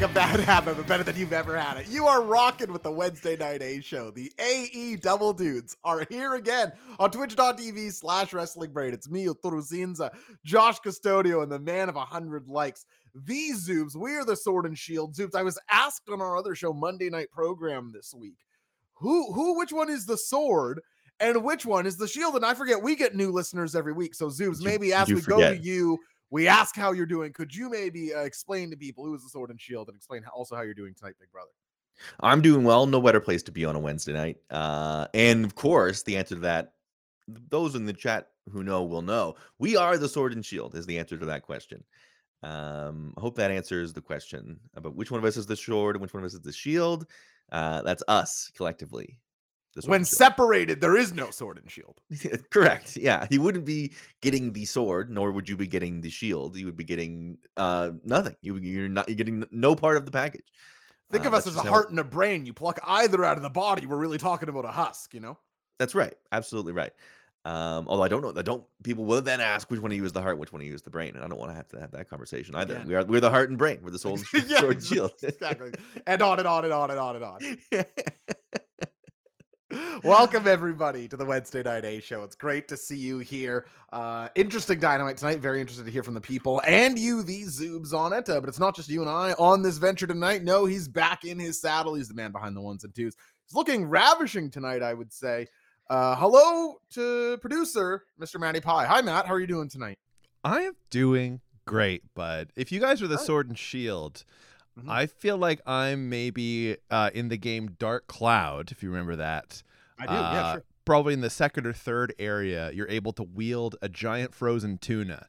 like a bad habit, but better than you've ever had it. You are rocking with the Wednesday Night A show. The AE Double Dudes are here again on twitch.tv slash wrestling brain. It's me, Turuzinza, Josh Custodio, and the man of a 100 likes. These Zubes, we are the Sword and Shield Zubes. I was asked on our other show, Monday Night Program, this week, who, who, which one is the sword? And which one is the shield? And I forget, we get new listeners every week. So, Zubes, maybe as we forget. go to you, we ask how you're doing. Could you maybe uh, explain to people who is the sword and shield and explain how, also how you're doing tonight, big brother? I'm doing well. No better place to be on a Wednesday night. Uh, and of course, the answer to that, those in the chat who know will know. We are the sword and shield, is the answer to that question. Um, I hope that answers the question about which one of us is the sword and which one of us is the shield. Uh, that's us collectively when separated, there is no sword and shield. Correct. Yeah, he wouldn't be getting the sword, nor would you be getting the shield. You would be getting uh nothing. You you're not you're getting no part of the package. Think uh, of us as a heart and a brain. You pluck either out of the body, we're really talking about a husk. You know. That's right. Absolutely right. Um, although I don't know, I don't. People will then ask which one of you is the heart, which one of you is the brain, and I don't want to have to have that conversation either. We are we're the heart and brain. We're the soul, yeah, sword, shield. exactly. And on and on and on and on and on. Welcome everybody to the Wednesday Night A Show. It's great to see you here. Uh, interesting dynamite tonight. Very interested to hear from the people and you, these Zubes on it. Uh, but it's not just you and I on this venture tonight. No, he's back in his saddle. He's the man behind the ones and twos. He's looking ravishing tonight, I would say. Uh, hello to producer Mr. Matty Pie. Hi, Matt. How are you doing tonight? I am doing great, bud. If you guys are the Hi. sword and shield, Mm-hmm. I feel like I'm maybe uh, in the game Dark Cloud, if you remember that. I do, uh, yeah, sure. Probably in the second or third area, you're able to wield a giant frozen tuna.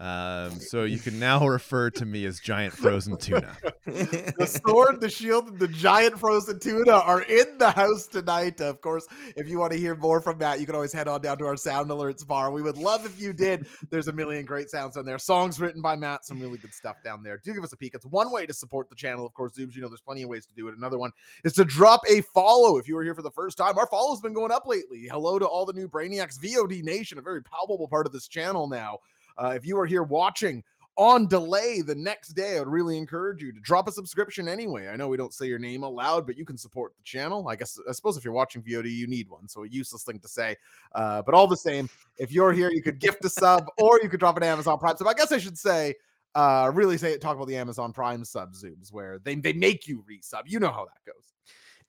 Um, so you can now refer to me as giant frozen tuna. the sword, the shield, and the giant frozen tuna are in the house tonight. Of course, if you want to hear more from Matt, you can always head on down to our sound alerts bar. We would love if you did. There's a million great sounds on there. Songs written by Matt, some really good stuff down there. Do give us a peek. It's one way to support the channel. Of course, Zubes, you know, there's plenty of ways to do it. Another one is to drop a follow if you were here for the first time. Our follow's been going up lately. Hello to all the new Brainiacs VOD Nation, a very palpable part of this channel now. Uh, if you are here watching on delay the next day, I would really encourage you to drop a subscription anyway. I know we don't say your name aloud, but you can support the channel. I guess I suppose if you're watching VOD, you need one, so a useless thing to say. Uh, but all the same, if you're here, you could gift a sub or you could drop an Amazon Prime sub. I guess I should say, uh, really say it, talk about the Amazon Prime sub zooms where they they make you resub. You know how that goes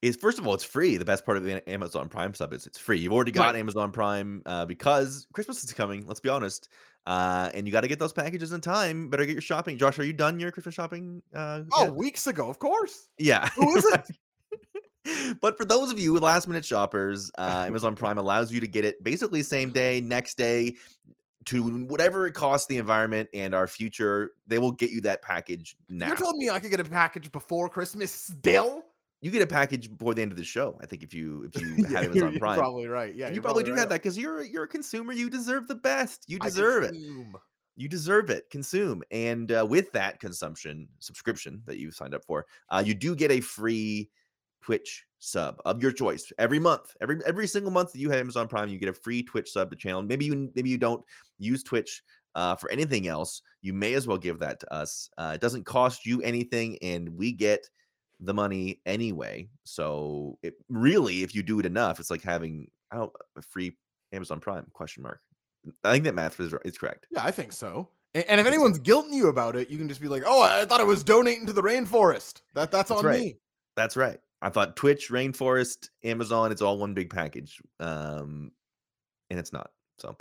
is first of all, it's free. The best part of the Amazon Prime sub is it's free. You've already got right. Amazon Prime uh, because Christmas is coming. Let's be honest. Uh, and you got to get those packages in time. Better get your shopping. Josh, are you done your Christmas shopping? Uh, oh, yet? weeks ago, of course. Yeah. Who is it? but for those of you last minute shoppers, uh, Amazon Prime allows you to get it basically same day, next day, to whatever it costs the environment and our future. They will get you that package now. You're telling me I could get a package before Christmas still? You get a package before the end of the show. I think if you if you have yeah, Amazon Prime, probably right. Yeah, you probably, probably do right. have that because you're you're a consumer. You deserve the best. You deserve it. You deserve it. Consume, and uh, with that consumption subscription that you've signed up for, uh, you do get a free Twitch sub of your choice every month. Every every single month that you have Amazon Prime, you get a free Twitch sub to channel. Maybe you maybe you don't use Twitch uh, for anything else. You may as well give that to us. Uh, it doesn't cost you anything, and we get the money anyway. So it really, if you do it enough, it's like having out a free Amazon Prime question mark. I think that math is, is correct. Yeah, I think so. And, and if anyone's guilting you about it, you can just be like, "Oh, I thought I was donating to the rainforest. That that's, that's on right. me." That's right. I thought Twitch, Rainforest, Amazon, it's all one big package. Um, and it's not. So,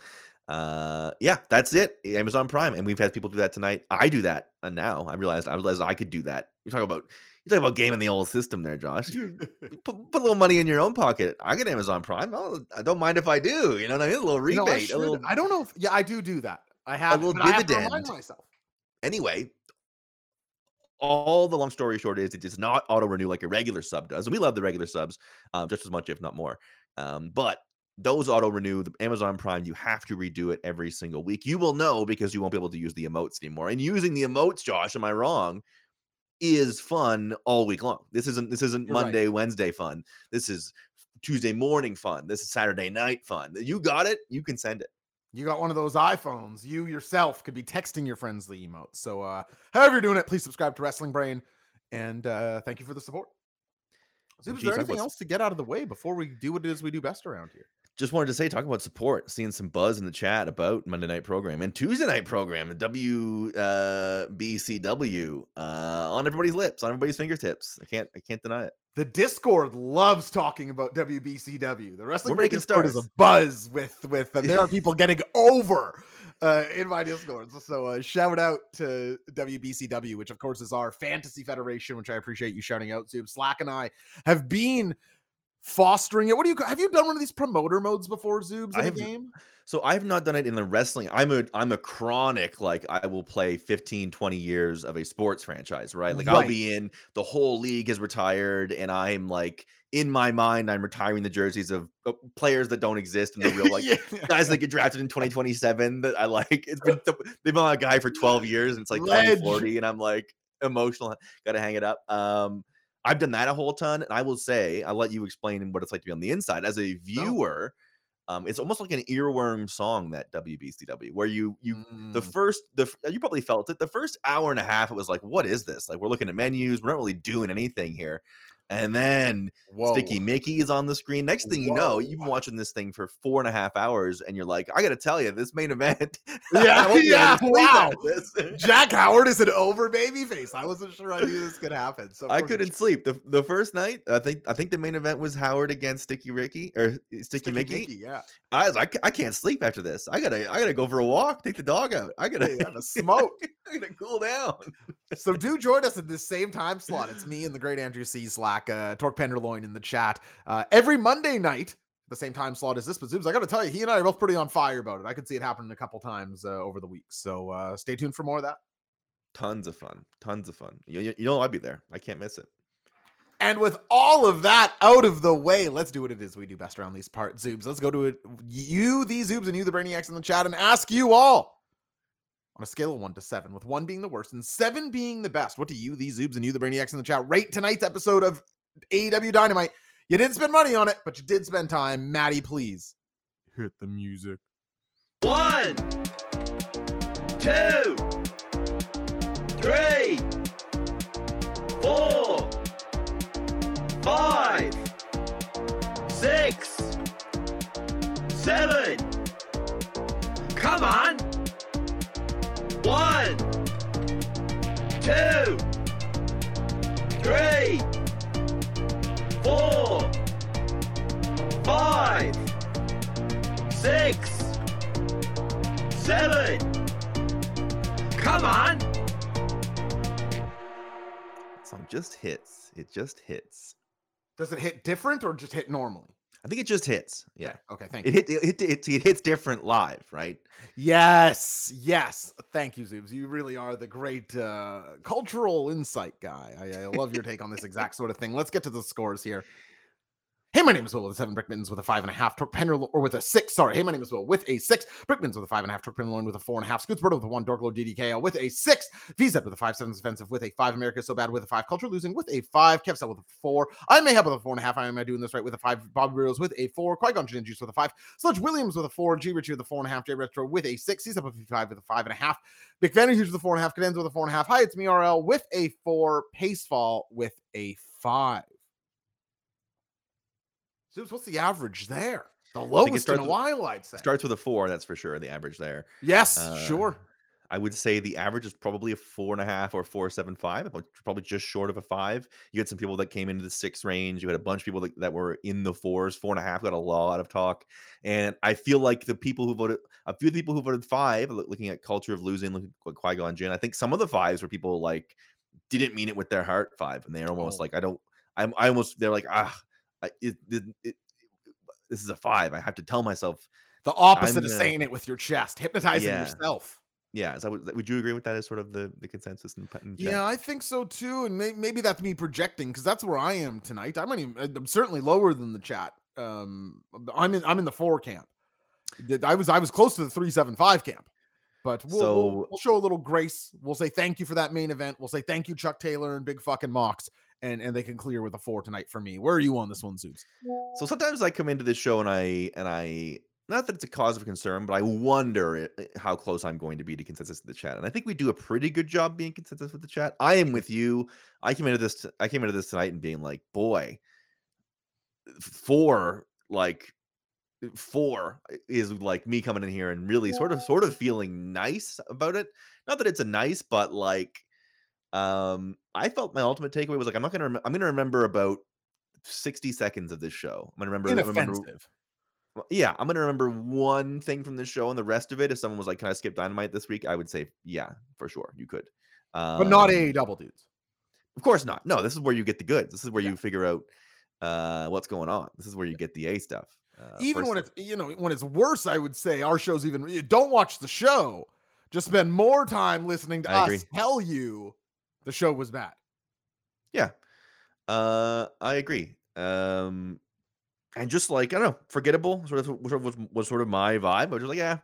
uh, yeah, that's it. Amazon Prime, and we've had people do that tonight. I do that and now. I realized I realized I could do that. You talk about talk about gaming the old system there, Josh. put, put, a little money in your own pocket. I get Amazon Prime. I'll, I do not mind if I do. You know what I mean? A little rebate. No, I, a little, I don't know. If, yeah, I do do that. I have a little dividend. Have myself. Anyway, all the long story short is it does not auto renew like a regular sub does, and we love the regular subs um, just as much, if not more. Um, but those auto renew the Amazon Prime, you have to redo it every single week. You will know because you won't be able to use the emotes anymore. And using the emotes, Josh, am I wrong? Is fun all week long. This isn't this isn't You're Monday, right. Wednesday fun. This is Tuesday morning fun. This is Saturday night fun. You got it. You can send it. You got one of those iPhones. You yourself could be texting your friends the emotes. So, uh, however you're doing it, please subscribe to Wrestling Brain And uh, thank you for the support. So, is there anything else to get out of the way before we do what it is we do best around here? Just wanted to say, talking about support, seeing some buzz in the chat about Monday night program and Tuesday night program, W uh, uh, on everybody's lips, on everybody's fingertips. I can't, I can't deny it. The Discord loves talking about WBCW. The wrestling We're making Discord is a buzz with with, and there are people getting over uh, in my Discord. So, so uh, shout out to WBCW, which of course is our fantasy federation, which I appreciate you shouting out to. Slack and I have been fostering it. What do you have you done one of these promoter modes before, Zubes, in I a have- game? So I've not done it in the wrestling. I'm a I'm a chronic like I will play 15 20 years of a sports franchise, right? Like I'll be in the whole league is retired and I'm like in my mind I'm retiring the jerseys of uh, players that don't exist in the real like Yeah. guys that get drafted in 2027 that I like. It's been they've been on a guy for 12 years and it's like Ledge. 2040 and I'm like emotional, got to hang it up. Um I've done that a whole ton and I will say I'll let you explain what it's like to be on the inside as a viewer. Um, it's almost like an earworm song that WBCW, where you you the Mm. first the you probably felt it the first hour and a half. It was like, what is this? Like we're looking at menus, we're not really doing anything here. And then Whoa. Sticky Mickey is on the screen. Next thing you know, you've been watching this thing for four and a half hours, and you're like, I got to tell you, this main event. Yeah, I won't be able to yeah, wow. Jack Howard is an over baby face. I wasn't sure I knew this could happen. So I couldn't sleep the the first night. I think I think the main event was Howard against Sticky Ricky or Sticky, Sticky Mickey. Mickey, yeah. I was like, I can't sleep after this. I gotta I gotta go for a walk, take the dog out. I gotta Hey, have a smoke. I gotta cool down. so do join us at this same time slot. It's me and the great Andrew C. Slack, uh, Torque Penderloin in the chat uh, every Monday night. The same time slot as this, but Zubes, I got to tell you, he and I are both pretty on fire about it. I could see it happening a couple times uh, over the week. So uh, stay tuned for more of that. Tons of fun. Tons of fun. You, you, you know I'd be there. I can't miss it. And with all of that out of the way, let's do what it is we do best around these parts, Zubes. Let's go to it. You, these Zubes, and you, the Brainiacs in the chat, and ask you all on a scale of one to seven, with one being the worst and seven being the best. What do you, these Zubes, and you, the Brainiacs in the chat, rate tonight's episode of AEW Dynamite? You didn't spend money on it, but you did spend time. Maddie, please hit the music. One, two, three, four, five, six, seven. Come on. One, two, three, four, five, six, seven. Come on. Song just hits. It just hits. Does it hit different or just hit normally? I think it just hits. Yeah. Okay, thank you. It hit it, it, it hits different live, right? Yes, yes. Thank you, Zubes. You really are the great uh, cultural insight guy. I, I love your take on this exact sort of thing. Let's get to the scores here. Hey, my name is Will with a seven, Brickmans with a five and a half, Torque Penderloin, or with a six. Sorry. Hey, my name is Will with a six, Brickmans with a five and a half, Torque Penderloin with a four and a half, Scoots Birdo with a one, Dorklo DDKL with a six, VZ with a five, Sevens Offensive with a five, America So Bad with a five, Culture Losing with a five, Kevsel with a four, I may have with a four and a half, I am I doing this right with a five, Bob Burrows with a four, Qui Gon Jinn Juice with a five, Sludge Williams with a four, G Richie with a four and a half, J Retro with a six, He's up a five with a five and a half, Big Vanny Hughes with a four and a half, Cadenza with a four and a half, Hi, it's me, RL with a four, Pacefall with a five. Zeus, what's the average there? The lowest in a with- while, I'd say. Starts with a four, that's for sure. The average there. yes, Uh, sure. I would say the average is probably a four and a half or four seven five, probably just short of a five. You had some people that came into the six range. You had a bunch of people that, that were in the fours. Four and a half got a lot of talk, and I feel like the people who voted, a few people who voted five, looking at culture of losing, looking at Qui Gon Jinn. I think some of the fives were people like didn't mean it with their heart five, and they're almost Oh. like I don't. I'm I almost they're like ah, I, it, it, it, this is a five. I have to tell myself The opposite I'm, of uh, saying it with your chest, hypnotizing yeah. yourself. Yeah, is that, what- would you agree with that as sort of the, the consensus in, in chat? Yeah, I think so too. And may- maybe that's me projecting because that's where I am tonight. I'm, not even, I'm certainly lower than the chat. Um, I'm in I'm in the four camp. I was I was close to the three seven five camp, but we'll, we'll, So- we'll show a little grace. We'll say thank you for that main event. We'll say thank you Chuck Taylor and Big fucking Mox, and and they can clear with a four tonight for me. Where are you on this one, Zeus? So sometimes I come into this show and I and I not that it's a cause of concern, but I wonder it, how close I'm going to be to consensus in the chat. And I think we do a pretty good job being consensus with the chat. I am with you. I came into this. I came into this tonight and being like, boy, four like four is like me coming in here and really sort of sort of feeling nice about it. Not that it's a nice, but like um I felt my ultimate takeaway was like I'm not gonna rem- I'm gonna remember about 60 seconds of this show. I'm gonna remember, Inoffensive. remember yeah, I'm gonna remember one thing from this show and the rest of it. If someone was like, Can I skip dynamite this week? I would say, Yeah, for sure, you could. Um, but not a double dudes. Of course not. No, this is where you get the goods. This is where Yeah. you figure out uh what's going on. This is where you get the A stuff. Uh, even when it's you know when it's worse, I would say our show's even. Don't watch the show. Just spend more time listening to I us agree. tell you the show was bad. Yeah. Uh I agree. Um and just like I don't know, forgettable sort of of was, was sort of my vibe. I was just like, yeah,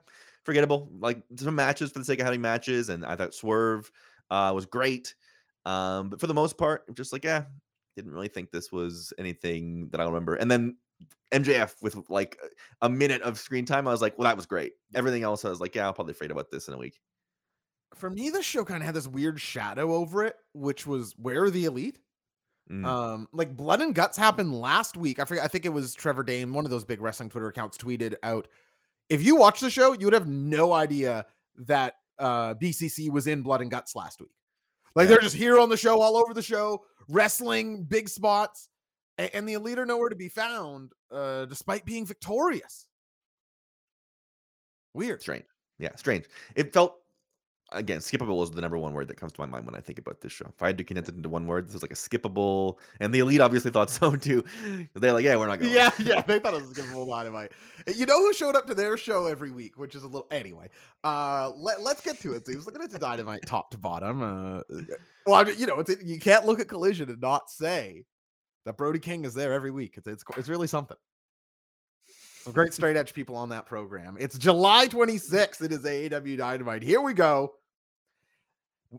forgettable. Like some matches for the sake of having matches, and I thought Swerve uh was great. Um, but for the most part, just like, yeah, didn't really think this was anything that I remember. And then MJF with like a minute of screen time, I was like, well, that was great. Everything else, I was like, yeah, I'll probably afraid about this in a week. For me, the show kind of had this weird shadow over it, which was where are the elite? Mm. Um, like blood and guts happened last week. I forget. I think it was Trevor Dame, one of those big wrestling Twitter accounts, tweeted out. If you watch the show, you would have no idea that uh BCC was in blood and guts last week. Like Yeah. they're just here on the show, all over the show, wrestling big spots, and, and the elite are nowhere to be found, uh, despite being victorious. Weird. strange. Yeah, strange. It felt again skippable is the number one word that comes to my mind when I think about this show. If I had to condense it into one word, this was like a skippable, and the elite obviously thought so too. They're like, yeah, we're not going. Yeah, yeah, they thought it was a good dynamite. You know who showed up to their show every week, which is a little anyway. Uh, let, let's get to it. So he was looking at the dynamite top to bottom. Uh, well, I mean, you know, it's you can't look at collision and not say that Brody King is there every week. It's it's, it's really something. Some great straight edge people on that program. It's July 26th. It is AEW Dynamite. Here we go.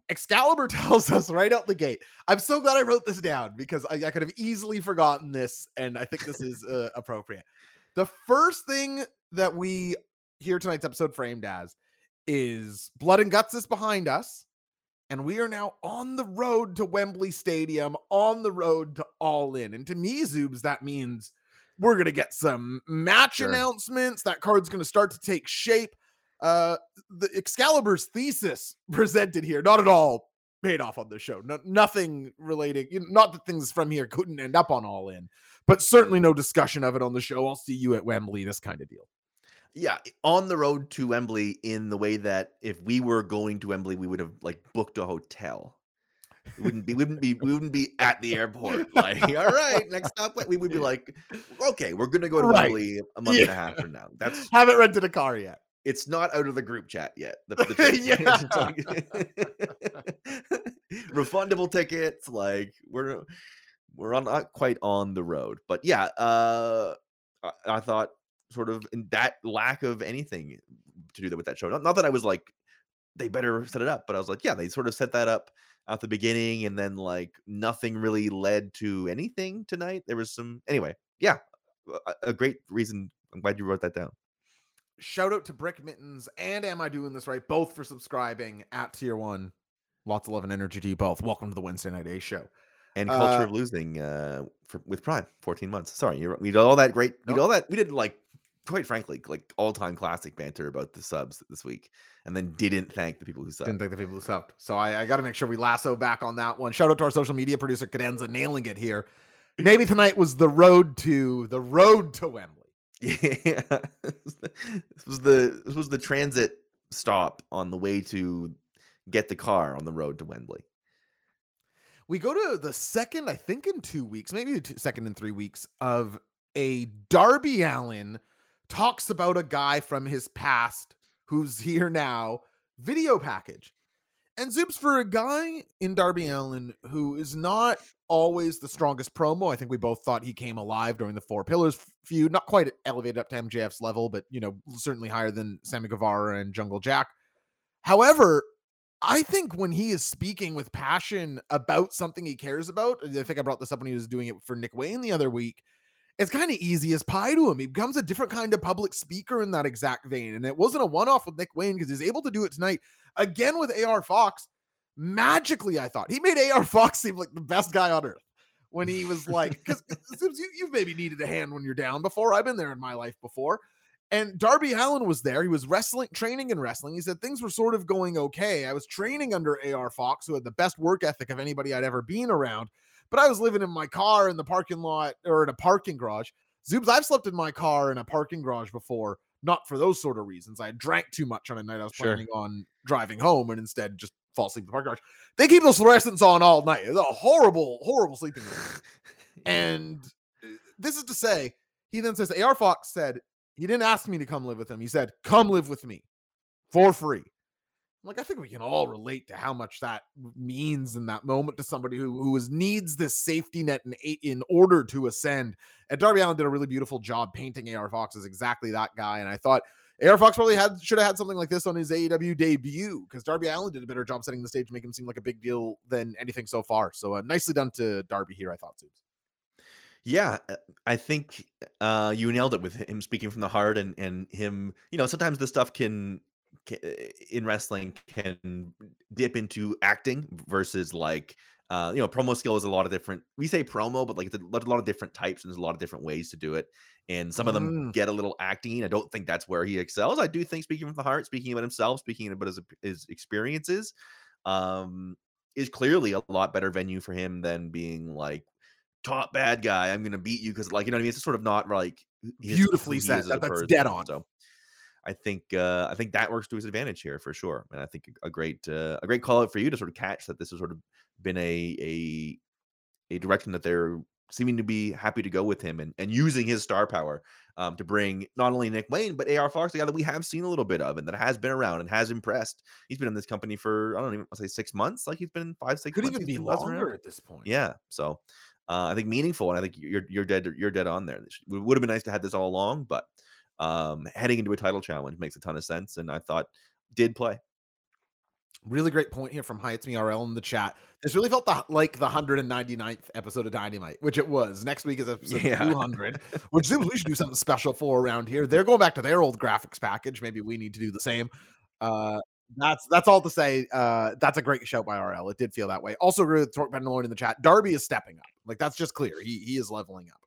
Excalibur tells us right out the gate. I'm so glad I wrote this down because I, I could have easily forgotten this, and I think this is uh, appropriate. The first thing that we hear tonight's episode framed as is Blood and Guts is behind us, and we are now on the road to Wembley Stadium, on the road to All In. And to me, Zubes, that means we're gonna get some match Sure. announcements. That card's gonna start to take shape. Uh, the Excalibur's thesis presented here, not at all paid off on the show. No, nothing relating. You know, not that things from here couldn't end up on All In, but certainly no discussion of it on the show. I'll see you at Wembley. This kind of deal. Yeah, on the road to Wembley in the way that if we were going to Wembley, we would have like booked a hotel. We wouldn't be, we wouldn't be, we wouldn't be at the airport. Like, all right, next stop. We would be like, okay, we're gonna go to Right. Wembley a month and a half from now. That's Haven't rented a car yet. It's not out of the group chat yet. The, the. Yeah. Refundable tickets. Like we're we're on not quite on the road, but yeah. Uh, I, I thought sort of in that lack of anything to do that with that show. Not, not that I was like they better set it up, but I was like, yeah, they sort of set that up at the beginning, and then like nothing really led to anything tonight. There was some anyway. Yeah, a, a great reason. I'm glad you wrote that down. Shout out to Brick Mittens and Am I Doing This Right? Both for subscribing at tier one. Lots of love and energy to you both. Welcome to the Wednesday Night A show. and culture Uh, of losing uh for, with prime 14 months sorry you're, we did all that great we did all that we did like quite frankly like all-time classic banter about the subs this week and then didn't thank the people who subbed Didn't thank the people who subbed. So I, I got to make sure we lasso back on that one. Shout out to our social media producer, Cadenza, nailing it here. Maybe tonight was the road to the road to Wembley. Yeah this was the this was the transit stop on the way to get the car on the road to wembley we go to the second, I think, in two weeks, maybe the two, second in three weeks of a Darby Allin talks about a guy from his past who's here now video package. And Zubes for a guy in Darby Allin who is not always the strongest promo. I think we both thought he came alive during the Four Pillars feud, not quite elevated up to MJF's level, but you know, certainly higher than Sammy Guevara and Jungle Jack. However, I think when he is speaking with passion about something he cares about, I think I brought this up when he was doing it for Nick Wayne the other week. it's kind of easy as pie to him. He becomes a different kind of public speaker in that exact vein. And it wasn't a one off with Nick Wayne because he's able to do it tonight again with AR Fox. Magically, I thought he made AR Fox seem like the best guy on earth when he was like, because you, you've maybe needed a hand when you're down before. I've been there in my life before. And Darby Allin was there. He was wrestling, training and wrestling. He said things were sort of going okay. I was training under AR Fox, who had the best work ethic of anybody I'd ever been around. But I was living in my car in the parking lot or in a parking garage. Zubes, I've slept in my car in a parking garage before, not for those sort of reasons. I drank too much on a night I was sure. planning on driving home and instead just fall asleep in the parking garage. They keep those fluorescents on all night. It's a horrible, horrible sleeping room. and uh, this is to say, he then says, AR Fox said, he didn't ask me to come live with him. He said, come live with me for free. Like I think we can all relate to how much that means in that moment to somebody who who is, needs this safety net in in order to ascend. And Darby Allin did a really beautiful job painting AR Fox as exactly that guy. And I thought AR Fox probably had should have had something like this on his AEW debut because Darby Allin did a better job setting the stage, make him seem like a big deal than anything so far. So uh, nicely done to Darby here, I thought. Too. Yeah, uh, I think uh, you nailed it with him speaking from the heart and and him. You know, sometimes this stuff can in wrestling can dip into acting versus like uh, you know, promo skill is a lot of different. We say promo, but like it's a lot of different types and there's a lot of different ways to do it. And some of them mm. get a little acting. I don't think that's where he excels. I do think speaking from the heart, speaking about himself, speaking about his, his experiences, um, is clearly a lot better venue for him than being like top bad guy. I'm gonna beat you because like you know what I mean. It's sort of not like beautifully said. That, that's dead on. So I think uh, I think that works to his advantage here for sure. And I think a great uh, a great call out for you to sort of catch that this has sort of been a a a direction that they're seeming to be happy to go with him and, and using his star power um, to bring not only Nick Wayne but AR Fox, the guy that we have seen a little bit of and that has been around and has impressed. He's been in this company for I don't even say six months, like he's been five six. Could months even be longer at this point. Yeah, so uh, I think meaningful, and I think you're you're dead you're dead on there. It would have been nice to have this all along, but um, heading into a title challenge makes a ton of sense. And I thought did play. Really great point here from Hyatt's RL in the chat. This really felt the, like the 199th episode of Dynamite, which it was. Next week is episode yeah. 200, which seems we should do something special for around here. They're going back to their old graphics package. Maybe we need to do the same. Uh, that's that's all to say. Uh, that's a great shout by RL. It did feel that way. Also, agree with Torque Pendleton in the chat. Darby is stepping up. Like that's just clear. He he is leveling up.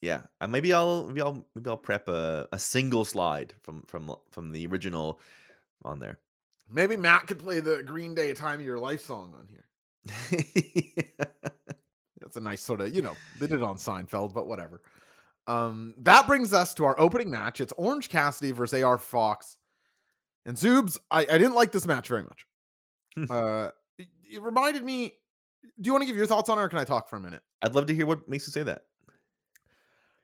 Yeah, uh, maybe I'll maybe I'll maybe I'll prep a, a single slide from from from the original on there. Maybe Matt could play the Green Day "Time of Your Life" song on here. That's a nice sort of you know they did it on Seinfeld, but whatever. Um, that brings us to our opening match. It's Orange Cassidy versus AR Fox. And Zubes, I, I didn't like this match very much. uh, it, it reminded me. Do you want to give your thoughts on it, or can I talk for a minute? I'd love to hear what makes you say that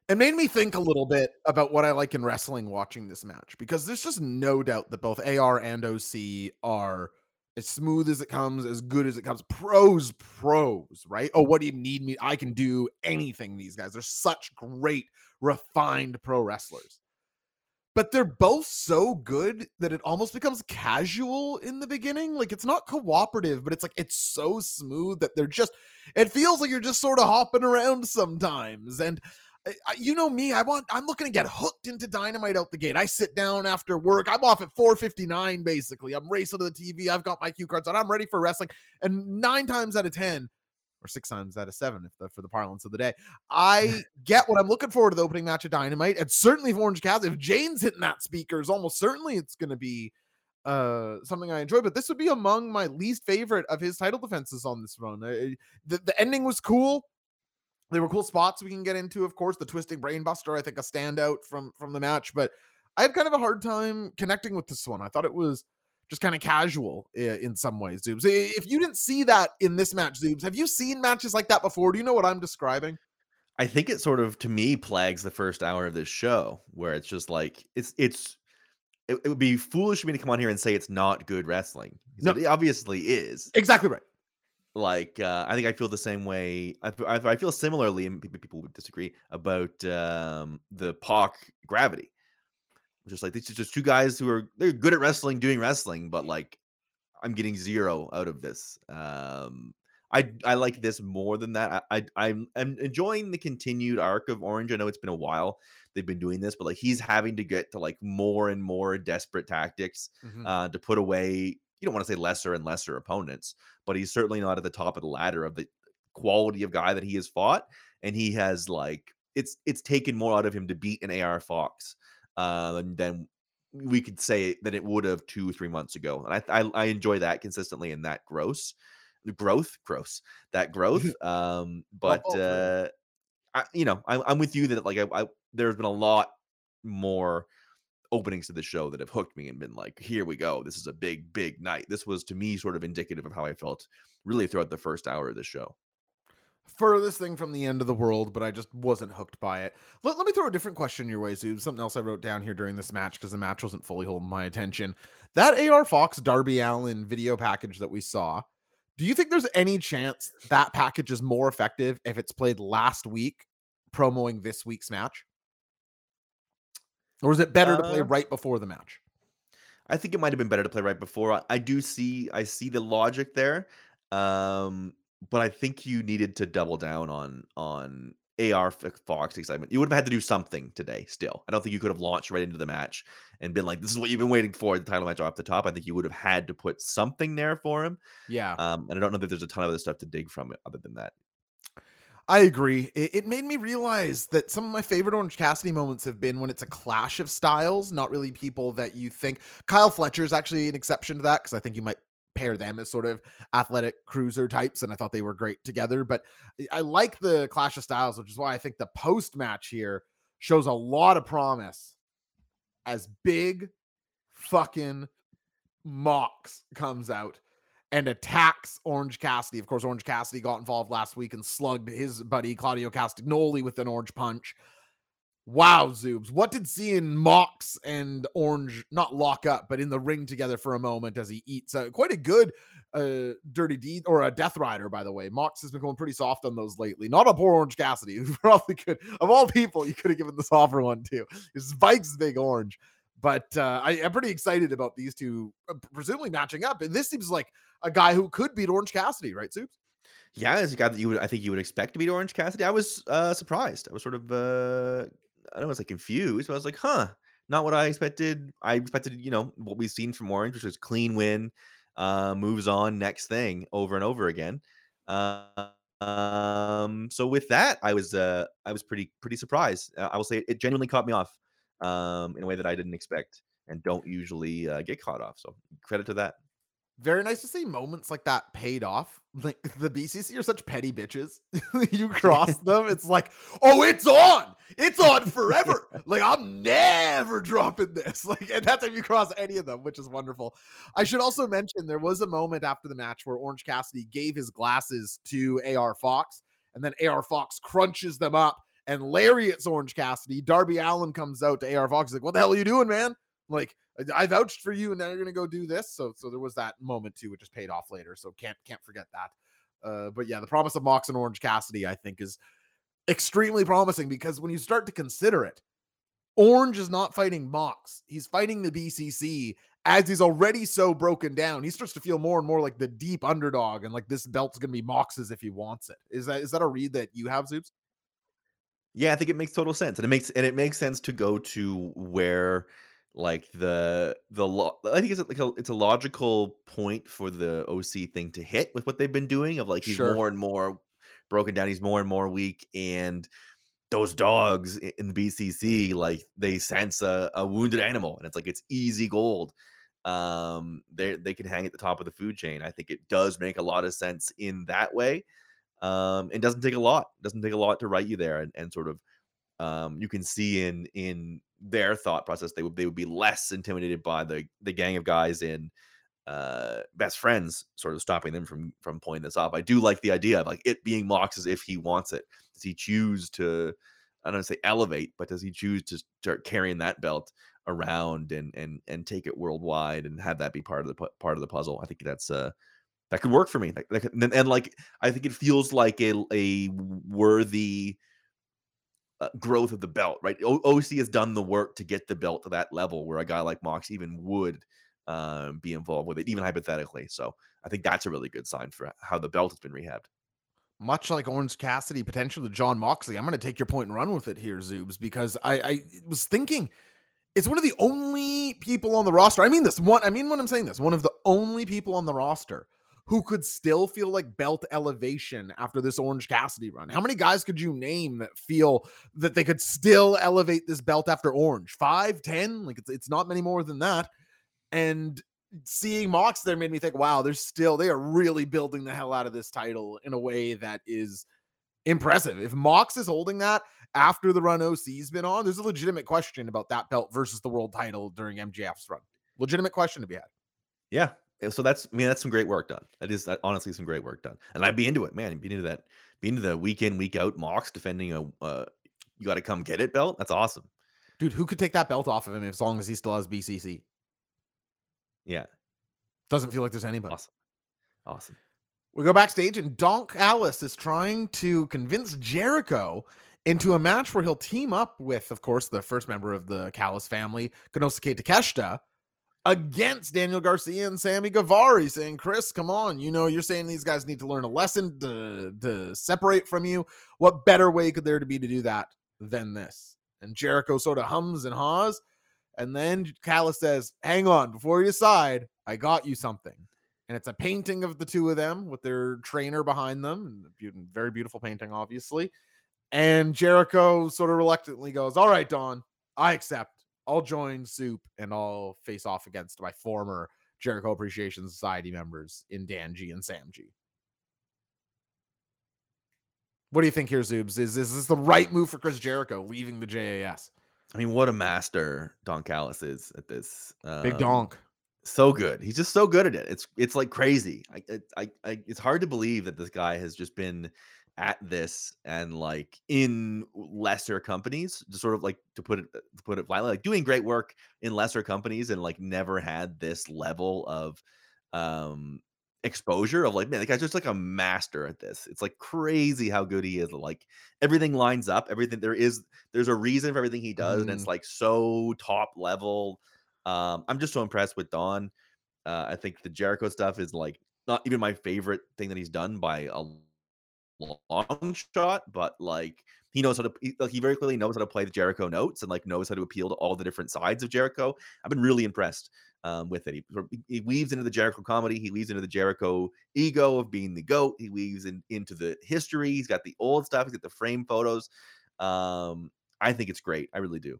it made me think a little bit about what I like in wrestling watching this match because there's just no doubt that both AR and OC are as smooth as it comes, as good as it comes. Pros, pros, right? Oh, what do you need me? I can do anything. These guys are such great, refined pro wrestlers. But they're both so good that it almost becomes casual in the beginning. Like it's not cooperative, but it's like it's so smooth that they're just, it feels like you're just sort of hopping around sometimes. And you know me i want i'm looking to get hooked into dynamite out the gate. I sit down after work. I'm off at 4.59 basically. I'm racing to the tv i've got my cue cards on. I'm ready for wrestling. And nine times out of ten or six times out of seven if the, for the parlance of the day i get what i'm looking forward to the opening match of dynamite. And certainly for orange Cassidy, if jane's hitting that speaker, speakers almost certainly it's going to be uh something i enjoy. But this would be among my least favorite of his title defenses on this run. Uh, the, the ending was cool there were cool spots we can get into, of course. The twisting brainbuster, I think, a standout from from the match, but I had kind of a hard time connecting with this one. I thought it was just kind of casual eh, in some ways, Zubes. If you didn't see that in this match, Zubes, have you seen matches like that before? Do you know what I'm describing? I think it sort of to me plagues the first hour of this show, where it's just like it's it's it, it would be foolish for me to come on here and say it's not good wrestling. No, it obviously is. Exactly right like uh, I think I feel the same way. I, I, feel similarly, and people would disagree about um, the Pac gravity. Just like these are just two guys who are they're good at wrestling, doing wrestling, but like I'm getting zero out of this. Um, I I like this more than that. I, I I'm I'm enjoying the continued arc of Orange. I know it's been a while they've been doing this, but like he's having to get to like more and more desperate tactics mm-hmm. uh, to put away. You don't want to say lesser and lesser opponents, but he's certainly not at the top of the ladder of the quality of guy that he has fought, and he has like it's it's taken more out of him to beat an AR Fox uh, than we could say that it would have two three months ago, and I I, I enjoy that consistently and that gross growth gross that growth um but uh I, you know I, i'm with you that like I, I there's been a lot more openings to the show that have hooked me and been like, here we go. This is a big, big night. This was to me sort of indicative of how I felt really throughout the first hour of the show. Furthest thing from the end of the world, but I just wasn't hooked by it. Let, let me throw a different question your way, Zoom. Something else I wrote down here during this match because the match wasn't fully holding my attention. That AR Fox Darby Allin video package that we saw, do you think there's any chance that package is more effective if it's played last week, promoting this week's match? Or is it better uh, to play uh right before the match? I think it might have been better to play right before. I do see I see the logic there. Um, but I think you needed to double down on on AR Fox excitement. You would have had to do something today still. I don't think you could have launched right into the match and been like, this is what you've been waiting for, the title match off the top. I think you would have had to put something there for him. Yeah. Um, and I don't know that there's a ton of other stuff to dig from other than that. I agree. It, it, made me realize that some of my favorite Orange Cassidy moments have been when it's a clash of styles, not really people that you think. Kyle Fletcher is actually an exception to that because I think you might pair them as sort of athletic cruiser types, and I thought they were great together. But I like the clash of styles, which is why I think the post match here shows a lot of promise as big fucking Mox comes out and attacks Orange Cassidy. Of course, Orange Cassidy got involved last week and slugged his buddy Claudio Castagnoli with an orange punch. Wow, Zubes. What did seeing Mox and Orange not lock up, but in the ring together for a moment as he eats uh, quite a good uh, dirty deed or a death rider, by the way. Mox has been going pretty soft on those lately. Not a poor Orange Cassidy. Probably could, of all people, you could have given the softer one. His spikes big orange. But uh, I, am pretty excited about these two, uh, presumably matching up. And this seems like a guy who could beat Orange Cassidy, right, Soups? Yeah, as a guy that you would, I think you would expect to beat Orange Cassidy. I was uh, surprised. I was sort of, uh, I don't want to say confused, but I was like, huh, not what I expected. I expected, you know, what we've seen from Orange, which was clean win, uh, moves on, next thing, over and over again. Uh, um, so with that, I was, uh, I was pretty, pretty surprised. Uh, I will say it, it genuinely caught me off um, in a way that I didn't expect and don't usually uh, get caught off. So credit to that. Very nice to see moments like that paid off. Like the BCC are such petty bitches. you cross them, it's like, oh, it's on, it's on forever. like I'm never dropping this. Like, and that's if you cross any of them, which is wonderful. I should also mention there was a moment after the match where Orange Cassidy gave his glasses to AR Fox, and then AR Fox crunches them up and lariats Orange Cassidy. Darby Allin comes out to AR Fox, like, what the hell are you doing, man? Like, I vouched for you, and now you're gonna go do this. So, so there was that moment too, which just paid off later. So can't can't forget that. Uh, but yeah, the promise of Mox and Orange Cassidy, I think, is extremely promising because when you start to consider it, Orange is not fighting Mox; he's fighting the BCC. As he's already so broken down, he starts to feel more and more like the deep underdog, and like this belt's gonna be Mox's if he wants it. Is that is that a read that you have, Zubes? Yeah, I think it makes total sense, and it makes and it makes sense to go to where like the the lo- I think it's like a, it's a logical point for the OC thing to hit with what they've been doing of like he's sure. more and more broken down, he's more and more weak, and those dogs in the BCC like they sense a, a wounded animal, and it's like it's easy gold. Um, they they can hang at the top of the food chain. I think it does make a lot of sense in that way. Um, it doesn't take a lot. It doesn't take a lot to write you there, and, and sort of um, you can see in in their thought process they would they would be less intimidated by the the gang of guys in uh best friends sort of stopping them from from pulling this off. I do like the idea of like it being mox as if he wants it. Does he choose to i don't say elevate but does he choose to start carrying that belt around and and and take it worldwide and have that be part of the part of the puzzle? I think that's uh that could work for me. Like, and, and like i think it feels like a a worthy uh, growth of the belt, right? O- OC has done the work to get the belt to that level where a guy like Mox even would uh, be involved with it, even hypothetically. So I think that's a really good sign for how the belt has been rehabbed. Much like Orange Cassidy, potentially Jon Moxley, I'm going to take your point and run with it here, Zubes, because I, I was thinking it's one of the only people on the roster. I mean this one. I mean when I'm saying this, one of the only people on the roster who could still feel like belt elevation after this Orange Cassidy run. How many guys could you name that feel that they could still elevate this belt after Orange? Five, ten? Like it's it's not many more than that. And seeing Mox there made me think, wow, there's still they are really building the hell out of this title in a way that is impressive. If Mox is holding that, after the run OC's been on, there's a legitimate question about that belt versus the world title during MJF's run. Legitimate question to be had. Yeah. So that's I mean that's some great work done. That is that, honestly some great work done, and I'd be into it, man. Be into that. Be into the week in week out mocks defending a uh, you got to come get it belt. That's awesome, dude. Who could take that belt off of him as long as he still has BCC? Yeah, doesn't feel like there's anybody. Awesome, awesome. We go backstage, and Don Callis is trying to convince Jericho into a match where he'll team up with, of course, the first member of the Callis family, Konosuke Takeshita, against Daniel Garcia and Sammy Guevara, saying, Chris, come on, you know, you're saying these guys need to learn a lesson to, to separate from you. What better way could there to be to do that than this? And Jericho sort of hums and haws. And then Callis says, Hang on, before you decide, I got you something. And it's a painting of the two of them with their trainer behind them. Very beautiful painting, obviously. And Jericho sort of reluctantly goes, All right, Don, I accept. I'll join Soup and I'll face off against my former Jericho Appreciation Society members in Danji and Samji. What do you think here, Zubes? Is, is this the right move for Chris Jericho leaving the JAS? I mean, what a master Don Callis is at this. Um, Big donk. So good. He's just so good at it. It's it's like crazy. I, I, I, it's hard to believe that this guy has just been at this and like in lesser companies to sort of like to put it to put it lightly like doing great work in lesser companies and like never had this level of um exposure of like man the guy's just like a master at this it's like crazy how good he is like everything lines up everything there is there's a reason for everything he does mm. and it's mm-hmm. like so top level um i'm just so impressed with don uh i think the jericho stuff is like not even my favorite thing that he's done by a long shot, but like he knows how to he, like, he very clearly knows how to play the Jericho notes and like knows how to appeal to all the different sides of Jericho. I've been really impressed um, with it. He, he weaves into the Jericho comedy. He weaves into the Jericho ego of being the goat. He weaves in, into the history. He's got the old stuff. He's got the frame photos. Um, I think it's great. I really do.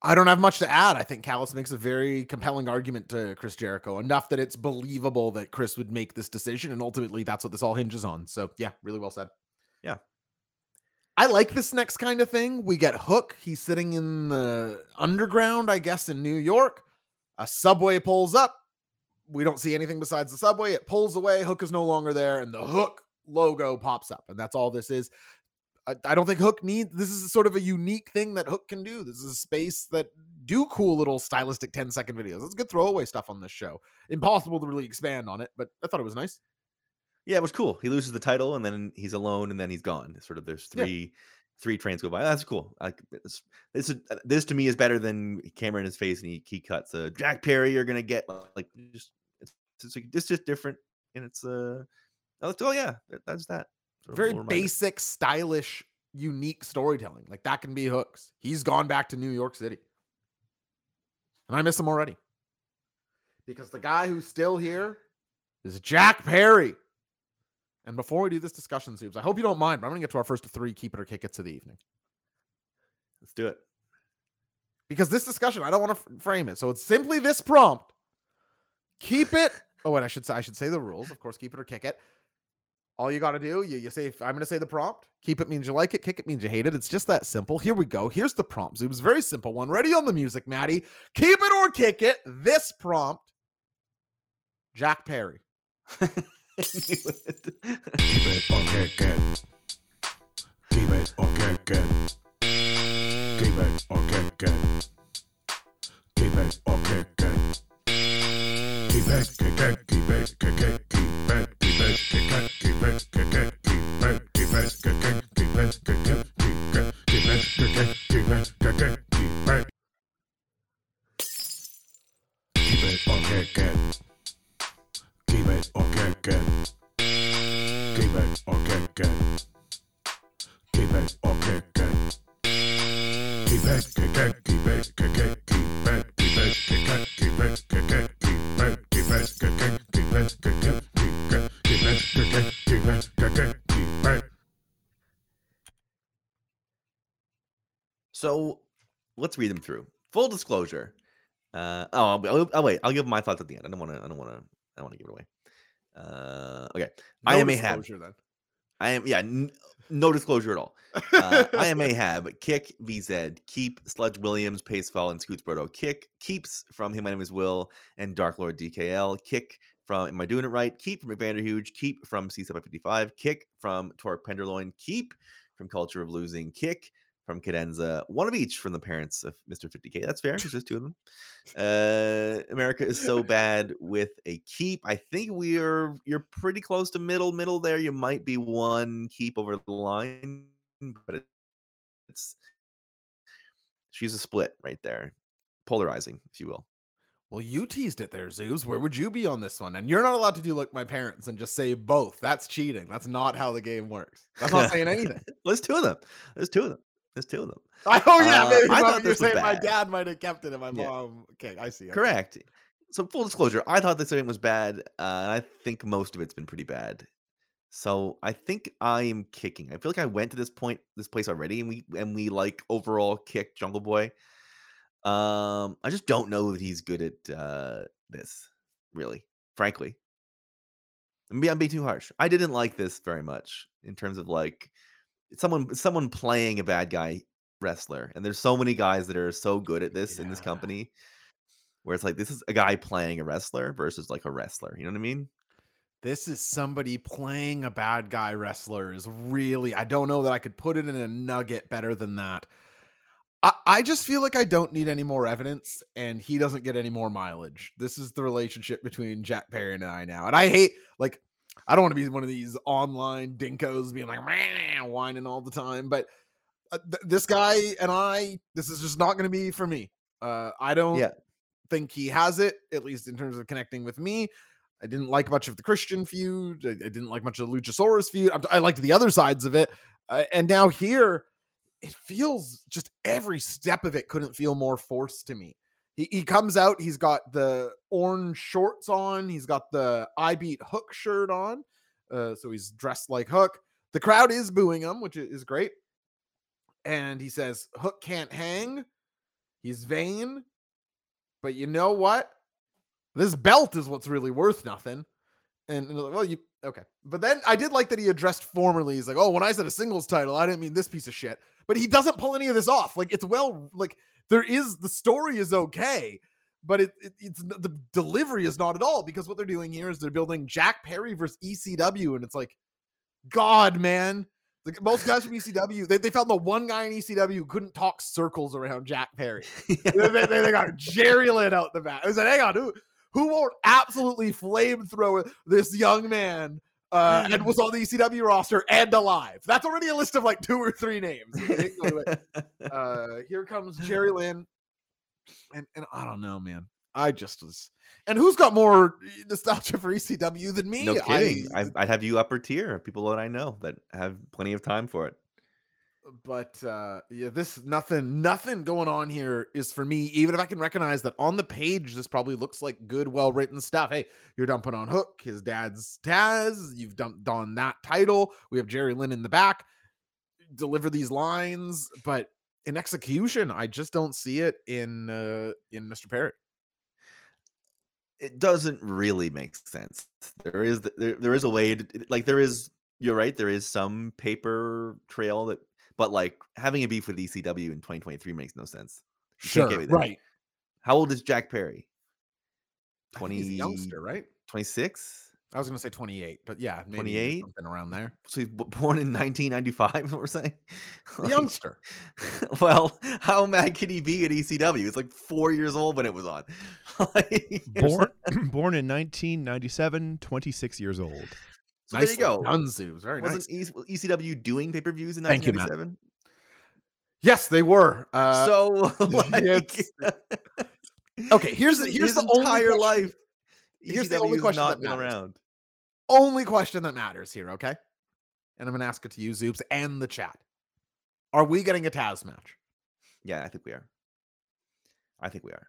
I don't have much to add. I think Callis makes a very compelling argument to Chris Jericho, enough that it's believable that Chris would make this decision, and ultimately that's what this all hinges on. So, yeah, really well said. Yeah. I like this next kind of thing. We get Hook. He's sitting in the underground, I guess, in New York. A subway pulls up. We don't see anything besides the subway. It pulls away. Hook is no longer there, and the Hook logo pops up. And that's all this is. I, I don't think Hook needs this is sort of a unique thing that Hook can do. This is a space that do cool little stylistic 10 second videos. It's good throwaway stuff on this show. Impossible to really expand on it, but I thought it was nice. Yeah, it was cool. He loses the title and then he's alone and then he's gone. Sort of there's three yeah. three trains go by. That's cool. Like this, this, uh, this to me is better than camera in his face and he, he cuts a Jack Perry. You're gonna get like just it's, it's, it's just different and it's uh oh yeah that's that very basic, stylish, unique storytelling. Like that can be hooks. He's gone back to New York City. And I miss him already. Because the guy who's still here is Jack Perry. And before we do this discussion, Zubes, I hope you don't mind, but I'm going to get to our first three keep it or kick it to the evening. Let's do it. Because this discussion, I don't want to frame it. So it's simply this prompt. Keep it. Oh, and I should say I should say the rules. Of course, keep it or kick it. All you got to do, you, you say, I'm going to say the prompt. Keep it means you like it. Kick it means you hate it. It's just that simple. Here we go. Here's the prompt. It was very simple one. Ready on the music, Maddie. Keep it or kick it. This prompt. Jack Perry. Keep it or kick it. Keep it or kick it. Keep it or kick it. Keep it or kick it. Québec, Québec, Québec, Québec, Québec. So let's read them through. Full disclosure. Uh, oh, I'll, I'll, oh, wait. I'll give my thoughts at the end. I don't want to. I don't want to. I don't want to give it away. Uh, okay. No I am a hatter. Then. I am. Yeah. N- no disclosure at all. Uh, I am Ahab. Kick VZ. Keep Sludge Williams, Pacefall, and Scoots Brodo. Kick keeps from him. My name is Will and Dark Lord DKL. Kick from Am I doing it right? Keep from McVanderhuge. Keep from C755. Kick from Torque Penderloin. Keep from Culture of Losing. Kick from Cadenza. One of each from the parents of Mr. 50K. That's fair. There's just two of them. Uh, America is so bad with a keep. I think we are. You're pretty close to middle, middle there. You might be one keep over the line, but it's she's a split right there, polarizing, if you will. Well, you teased it there, Zubes. Where would you be on this one? And you're not allowed to do like my parents and just say both. That's cheating. That's not how the game works. That's not saying anything. There's two of them. There's two of them. There's two of them. I, oh yeah, Uh, maybe I thought you're saying my dad might have kept it and my Yeah. mom. Okay, I see. okay. Correct. So full disclosure, I thought this segment was bad. Uh, and I think most of it's been pretty bad. So I think I am kicking. I feel like I went to this point, this place already, and we and we like overall kicked Jungle Boy. Um, I just don't know that he's good at uh this, really, frankly. I'm being, I'm being too harsh. I didn't like this very much in terms of like someone someone playing a bad guy wrestler, and there's so many guys that are so good at this in this company where it's like this is a guy playing a wrestler versus like a wrestler. You know what I mean? This is somebody playing a bad guy wrestler is really, I don't know that I could put it in a nugget better than that. I, I just feel like I don't need any more evidence and he doesn't get any more mileage. This is the relationship between Jack Perry and I now. And I hate, like, I don't want to be one of these online dinkos being like, whining all the time. But uh, th- this guy and I, this is just not going to be for me. Uh, I don't Yeah. think he has it, at least in terms of connecting with me. I didn't like much of the Christian feud. I, I didn't like much of the Luchasaurus feud. I, I liked the other sides of it. Uh, and now here, it feels just every step of it couldn't feel more forced to me. He, he comes out, he's got the orange shorts on, he's got the I beat Hook shirt on. Uh, so he's dressed like Hook. The crowd is booing him, which is great. And he says, Hook can't hang. He's vain. But you know what? This belt is what's really worth nothing. And, and well, you okay. But then I did like that he addressed formerly. He's like, oh, when I said a singles title, I didn't mean this piece of shit. But he doesn't pull any of this off. Like it's well, like there is the story is okay, but it, it it's the delivery is not at all because what they're doing here is they're building Jack Perry versus ECW, and it's like, God, man. Like most guys from ECW, they, they found the one guy in ECW who couldn't talk circles around Jack Perry they, they- they got Jerry Lynn out the back. I was like, hang on, who who won't absolutely flamethrower this young man uh, and was on the ECW roster and alive? That's already a list of like two or three names. Uh, here comes Jerry Lynn, and and I don't know, man. I just was. And who's got more nostalgia for ECW than me? no kidding. I, I'd have you upper tier people that I know that have plenty of time for it. But uh yeah this nothing nothing going on here is for me even if i can recognize that on the page this probably looks like good well written stuff. Hey you're dumping on hook his dad's taz you've dumped on that title we have jerry lynn in the back. Deliver these lines but in execution i just don't see it in uh in mr perry It doesn't really make sense. there is there, there is a way to like there is you're right there is some paper trail that but like having a beef with ECW in 2023 makes no sense. You can't get me there. right How old is Jack Perry? I think he's a 20 youngster right 26? i was gonna say 28 but yeah maybe 28? something around there So he's born in 1995, what we're saying? Like, youngster well, how mad could he be at ECW? It's like four years old when it was on. Born born in 1997, 26 years old. So there you go. done Zubes. very nice Wasn't E- ECW doing pay per views in Thank 1997? Yes, they were. Uh, so, like, okay, here's the here's his the only entire question- life. here's the only question not that matters. around. only question that matters here, okay? And I'm gonna ask it to you, Zubes, and the chat. Are we getting a Taz match? Yeah, I think we are. I think we are.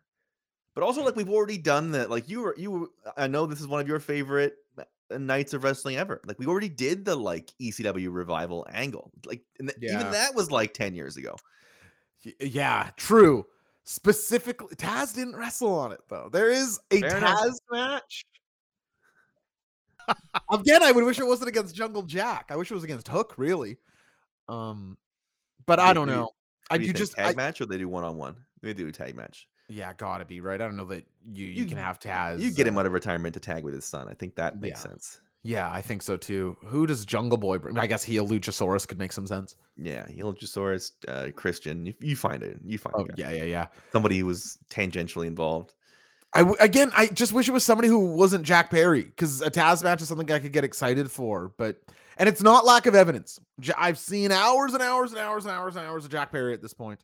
But also, like we've already done that. Like you were, you. Were, I know this is one of your favorite uh, nights of wrestling ever. Like we already did the like ECW revival angle. Like and th- Yeah. even that was like ten years ago. Yeah, true. Specifically, Taz didn't wrestle on it though. There is a Fair Taz enough. match. Again, I would wish it wasn't against Jungle Jack. I wish it was against Hook, really. Um, but I don't do you- know. I What do do you just, tag I, match or they do one on one. They do a tag match. Yeah, gotta be right. I don't know that you you, You- can have Taz. You get him out of retirement to tag with his son. I think that makes Yeah. sense. Yeah, I think so too. Who does Jungle Boy bring? I guess he Luchasaurus could make some sense. Yeah, Luchasaurus, uh, Christian. You, you find it. You find Oh it. yeah, yeah, yeah. somebody who was tangentially involved. I w- again, I just wish it was somebody who wasn't Jack Perry because a Taz match is something I could get excited for. But and it's not lack of evidence. I've seen hours and hours and hours and hours and hours of Jack Perry at this point,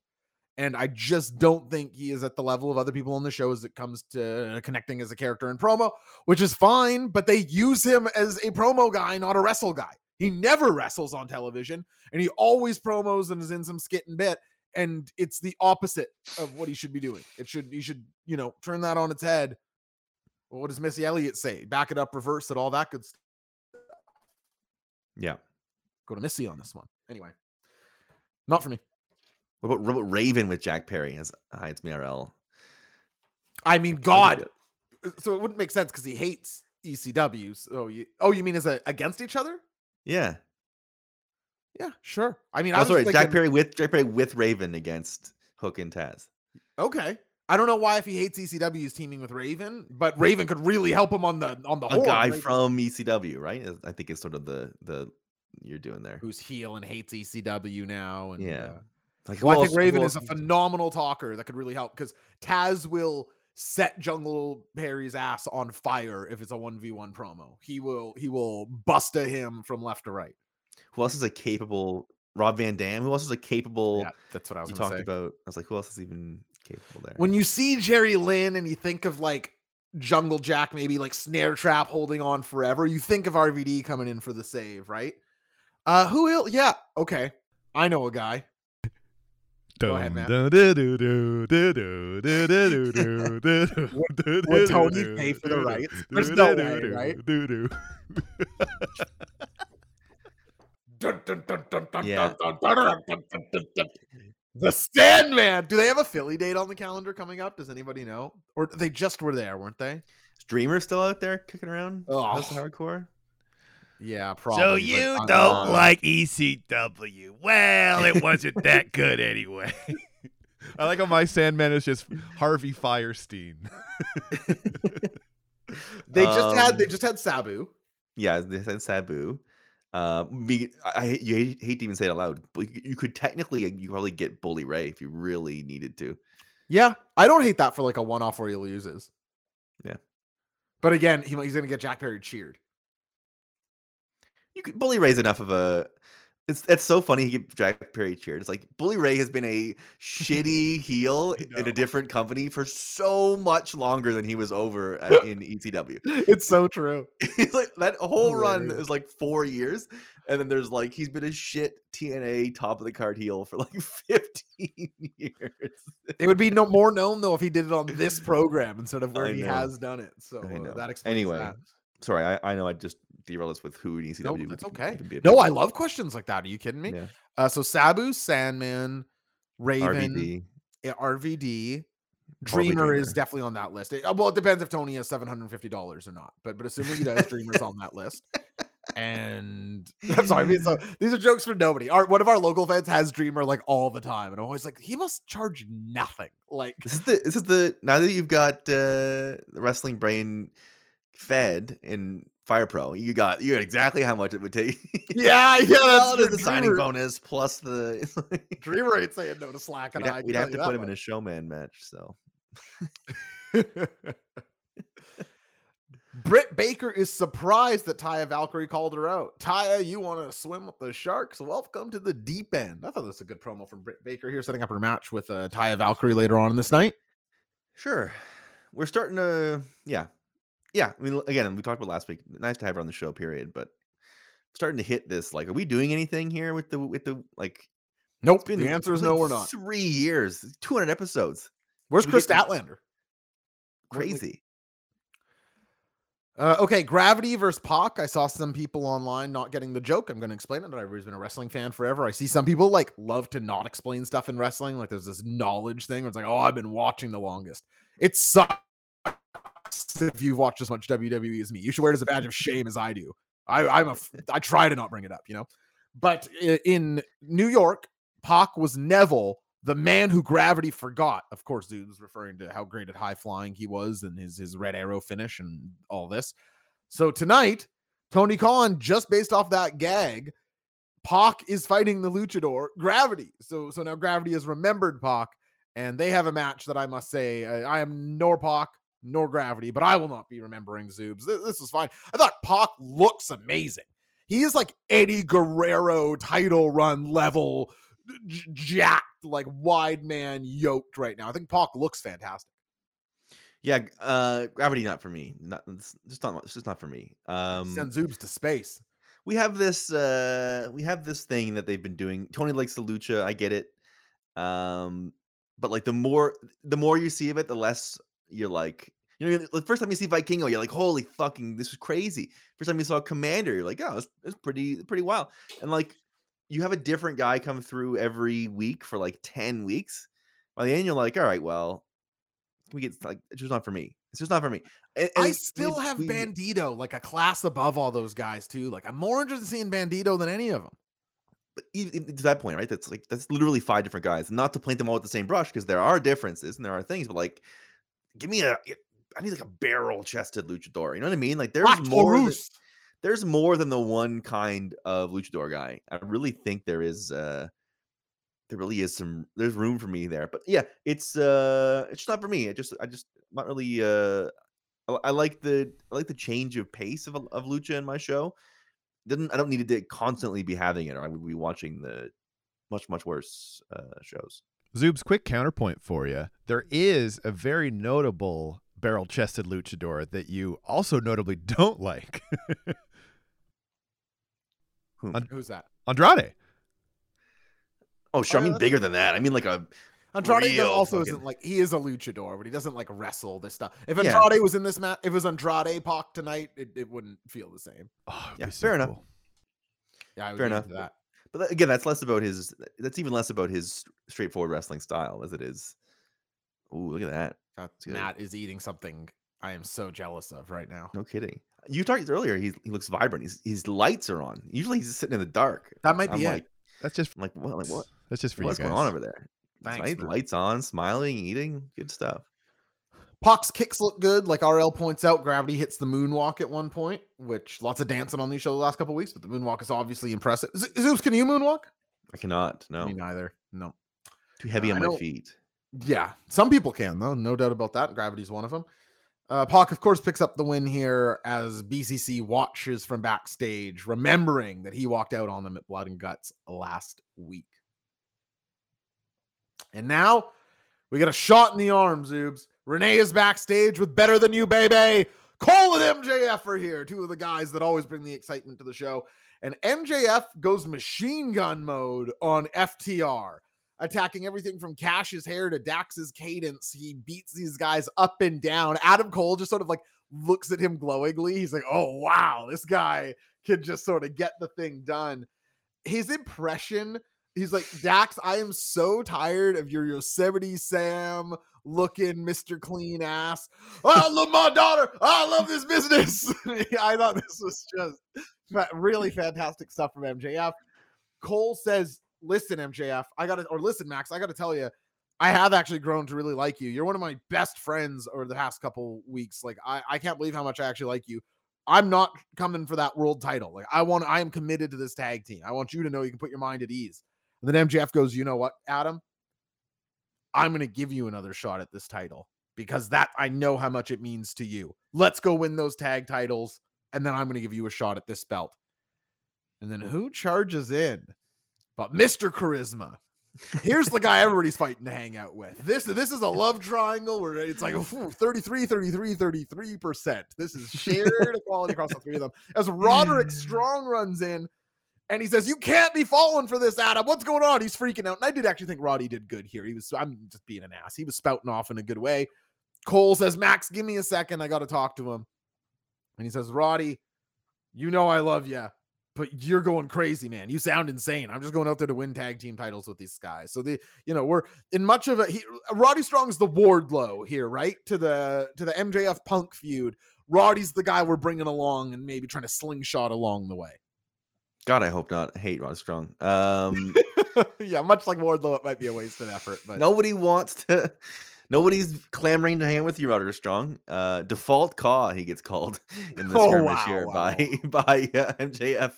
and I just don't think he is at the level of other people on the show as it comes to connecting as a character in promo, which is fine. But they use him as a promo guy, not a wrestle guy. He never wrestles on television, and he always promos and is in some skit and bit. And it's the opposite of what he should be doing. It should he should you know turn that on its head. Well, what does Missy Elliott say? Back it up, reverse it, all that good stuff. Yeah. Go to Missy on this one. Anyway, not for me. What about, what about Raven with Jack Perry as Heights MRL? I mean, God. So it wouldn't make sense because he hates ECW. So you, oh, you mean as a against each other? Yeah. Yeah, sure. I mean, I Oh, was sorry, Jack Perry with Jack Perry with Raven against Hook and Taz. Okay. I don't know why if he hates ECW he's teaming with Raven, but Raven could really help him on the on the A horn. guy right? from ECW, right? I think it's sort of the the you're doing there. who's heel and hates ECW now. And Yeah. uh, Like, Well, I think Raven is a phenomenal talker that could really help because Taz will set Jungle Perry's ass on fire if it's a one v one promo. He will he will busta him from left to right. Who else is a capable Rob Van Dam? Who else is a capable? Yeah, that's what I was you talked say. about. I was like, who else is even capable there? When you see Jerry Lynn and you think of like Jungle Jack, maybe like Snare Trap holding on forever, you think of RVD coming in for the save, right? Uh, who will? Yeah, okay, I know a guy. Go ahead, Matt. Would would Tony pay for the rights? There's no way, right? Yeah. The Sandman. Do they have a Philly date on the calendar coming up? Does anybody know? Or they just were there, weren't they? Is Dreamer still out there kicking around? House of Oh. Hardcore. Yeah, probably. So but you I- don't uh, like ECW? Well, it wasn't that good anyway. I like how my Sandman is just Harvey Fierstein. They just had Um, they just had Sabu. Yeah, they said Sabu. Uh, me, I, I hate- you hate, hate to even say it aloud, but you, you could technically you probably get Bully Ray if you really needed to. Yeah, I don't hate that for like a one off where he loses. Yeah. But again, he, he's gonna get Jack Perry cheered. You could Bully Ray's enough of a. It's it's so funny he get Jack Perry cheered. It's like Bully Ray has been a shitty heel in a different company for so much longer than he was over at, in ECW. It's so true. He's like that whole run is like four years, and then there's like he's been a shit TNA top of the card heel for like 15 years. It would be no more known though if he did it on this program instead of where he has done it. So uh, that explains Anyway, that. Sorry, I, I know I just derailed us with who in ECW. No, that's okay. No, I love questions like that. Are you kidding me? yeah. Uh, so Sabu, Sandman, Raven, RVD. RVD, Probably Dreamer is definitely on that list. It- uh, well, it depends if Tony has seven hundred fifty dollars or not. But but assuming he does, Dreamer's on that list. And I'm sorry, I mean, so these are jokes for nobody. Our one of our local fans has Dreamer like all the time, and I'm always like, he must charge nothing. Like, This is the this is the now that you've got uh, the wrestling brain fed in Fire Pro, you got you got exactly how much it would take. yeah, yeah, that's there's the signing bonus plus the. Dreamer ain't saying no to Slack, and we'd ha- we'd have to put him in a showman match. So Britt Baker is surprised that Taya Valkyrie called her out. Taya, you want to swim with the sharks? Welcome to the deep end. I thought that was a good promo from Britt Baker here, setting up her match with uh, Taya Valkyrie later on this night. sure, we're starting to yeah. Yeah, I mean, again, we talked about last week. Nice to have her on the show, period. But starting to hit this, like, are we doing anything here with the with the like? Nope. been- the answer is no, we're not. Three years, two hundred episodes, Where's Kris Statlander? Crazy. Uh, okay, Gravity versus Pac. I saw some people online not getting the joke. I'm going to explain it. I've always been a wrestling fan forever. I see some people like love to not explain stuff in wrestling. Like there's this knowledge thing where it's like, oh, I've been watching the longest. It sucks if you've watched as much WWE as me. You should wear it as a badge of shame as I do. I, I'm a, I try to not bring it up, you know. But in New York, Pac was Neville, the man who gravity forgot. Of course, dude was referring to how great at high flying he was and his his red arrow finish and all this. So tonight, Tony Khan, just based off that gag, Pac is fighting the luchador Gravity. So so now Gravity has remembered Pac, and they have a match that I must say I, I am nor Pac nor Gravity, but I will not be remembering Zubes. This, this is fine. I thought Pac looks amazing. He is like Eddie Guerrero title run level, j- jacked, like wide man yoked right now. I think Pac looks fantastic. Yeah, uh, gravity not for me. Not it's just not. It's just not for me. Um, Send Zubes to space. we have this. Uh, we have this thing that they've been doing. Tony likes the lucha. I get it. Um, but like the more the more you see of it, the less you're like. You know, the first time you see Vikingo, oh, you're like, "Holy fucking, this is crazy." First time you saw Komander, you're like, "Oh, it's, it's pretty, pretty wild." And like, you have a different guy come through every week for like ten weeks. By the end, you're like, "All right, well, we get like it's just not for me. It's just not for me." And- I still have we- Bandito like a class above all those guys too. Like I'm more interested in seeing Bandito than any of them. but even to that point, right? That's like that's literally five different guys. Not to paint them all with the same brush because there are differences and there are things, but like, give me a. I need like a barrel chested luchador. You know what I mean? Like there's Black more. Than, there's more than the one kind of luchador guy. I really think there is. uh There really is some. There's room for me there, but yeah, it's uh it's not for me. It just I just not really. uh I, I like the I like the change of pace of of lucha in my show. Didn't I don't need to constantly be having it, or I would be watching the much much worse uh, shows. Zubes quick counterpoint for you. There is a very notable barrel chested luchador that you also notably don't like. Hmm. Who's that? Andrade. Oh, sure. I Oh, mean bigger than that. I mean like a Andrade Real also fucking- isn't like he is a luchador, but he doesn't like wrestle this stuff. If Yeah. Andrade was in this match, if it was Andrade Pac tonight, it, it wouldn't feel the same. Oh, it'd Yeah, be so fair enough. cool. Yeah, I would Fair be enough. that. but that- again, that's less about his. That's even less about his straightforward wrestling style as it is. Ooh, look at that! That good. Matt is eating something I am so jealous of right now. No kidding. You talked earlier. He's, he looks vibrant. He's, his lights are on. Usually he's sitting in the dark. That might I'm be it. like, That's just I'm like, what? Like what? That's just for What's you guys. going on over there? Thanks, Right? Lights on, smiling, eating, good stuff. Pac's kicks look good. Like RL points out, Gravity hits the moonwalk at one point, which lots of dancing on these shows the last couple weeks, but the moonwalk is obviously impressive. Z- Zubes, can you moonwalk? I cannot. No, Me neither. No. too heavy uh, I on my feet. Yeah, some people can though, no doubt about that. Gravity's one of them. Uh, Pac, of course, picks up the win here as BCC watches from backstage, remembering that he walked out on them at Blood and Guts last week. And now we get a shot in the arm, Zubes. Renee is backstage with Better Than You, baby. Cole and MJF are here, two of the guys that always bring the excitement to the show. And MJF goes machine gun mode on FTR attacking everything from Cash's hair to Dax's cadence. He beats these guys up and down. Adam Cole just sort of like looks at him glowingly. He's like, oh, wow, this guy can just sort of get the thing done. His impression, he's like, Dax, I am so tired of your Yosemite Sam looking Mr. Clean ass. I love my daughter. I love this business. I thought this was just really fantastic stuff from MJF. Cole says, listen, MJF, I gotta, or listen, Max, I gotta tell you, I have actually grown to really like you. You're one of my best friends over the past couple weeks. Like, I, I can't believe how much I actually like you. I'm not coming for that world title. Like, I want, I am committed to this tag team. I want you to know you can put your mind at ease. And then MJF goes, you know what, Adam? I'm going to give you another shot at this title because that I know how much it means to you. Let's go win those tag titles. And then I'm going to give you a shot at this belt. And then who charges in? But Mr. Charisma. Here's the guy everybody's fighting to hang out with. This this is a love triangle where it's like 33, 33, 33%. This is shared equality across the three of them. As Roderick mm. Strong runs in and he says, You can't be falling for this, Adam. What's going on? He's freaking out. And I did actually think Roddy did good here. He was, I'm just being an ass. He was spouting off in a good way. Cole says, Max, give me a second. I got to talk to him. And he says, Roddy, you know I love you but you're going crazy, man. You sound insane. I'm just going out there to win tag team titles with these guys. So the, you know, we're in much of a he, Roddy Strong's the Wardlow here, right? To the to the MJF Punk feud. Roddy's the guy we're bringing along and maybe trying to slingshot along the way. God, I hope not. I hate Roddy Strong. Um, yeah, much like Wardlow, it might be a wasted effort. But nobody wants to. Nobody's clamoring to hang with you, Roderick Strong. Uh, default caw, he gets called in the Oh, wow, here wow. by by uh, MJF.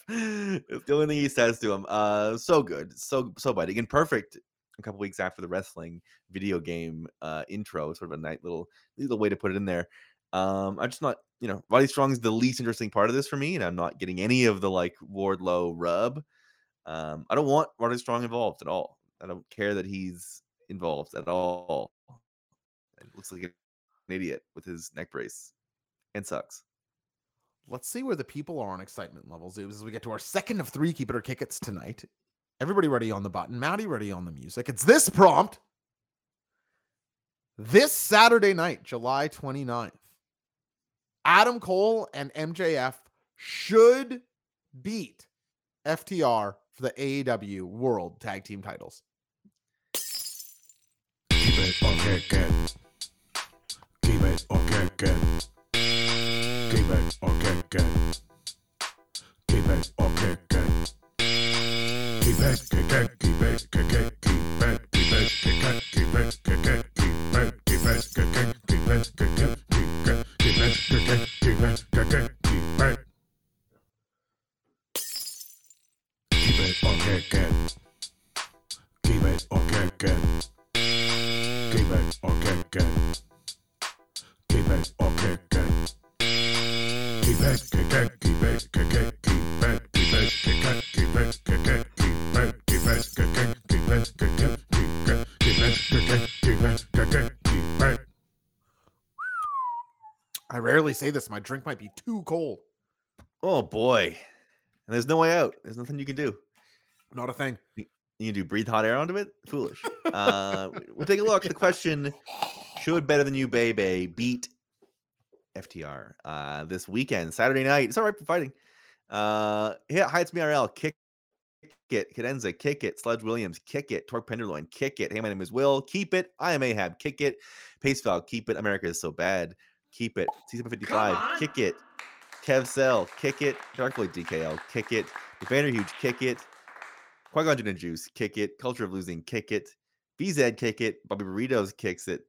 It's the only thing he says to him. Uh, so good, so so biting and perfect. A couple weeks after the wrestling video game uh, intro, sort of a nice little little way to put it in there. Um, I'm just not, you know, Roddy Strong's the least interesting part of this for me, and I'm not getting any of the like Wardlow rub. Um, I don't want Roddy Strong involved at all. I don't care that he's involved at all. It looks like an idiot with his neck brace and sucks. let's see where the people are on excitement levels as we get to our second of three keep it or kick it's tonight. Everybody ready on the button. Maddie ready on the music. It's this prompt. This Saturday night, July 29th, Adam Cole and MJF should beat FTR for the AEW World Tag Team titles. It or. Keep it or. Keep it or it, kick it, keep it, kick it, keep it, keep it, kick it, keep it, kick it, keep it. Keep it or. Keep it or. Keep it or kick it. Keep it or kick it. Keep it, kick it, keep it, kick it, keep it, keep it, kick it, keep it, kick it, keep it, keep it, kick it, keep it, kick it, keep it, keep it, kick it, keep it, kick it, keep it. I rarely say this. My drink might be too cold. Oh boy. And there's no way out. There's nothing you can do. Not a thing. You can do breathe hot air onto it? Foolish. Uh, we'll take a look. The question Should Better Than You Baby beat FTR uh, this weekend, Saturday night? It's all right for fighting. Uh, yeah, Heights MRL, kick it. Cadenza, kick it. Sludge Williams, kick it. Torque Penderloin, kick it. Hey, my name is Will, keep it. I am Ahab, kick it. Paceval, keep it. America is so bad, keep it. C755, kick it. Kev Cell, kick it. Darkblade DKL, kick it. Evander Huge, kick it. Qui-Gon and Juice, kick it. Culture of Losing, kick it. BZ, kick it. Bobby Burritos kicks it.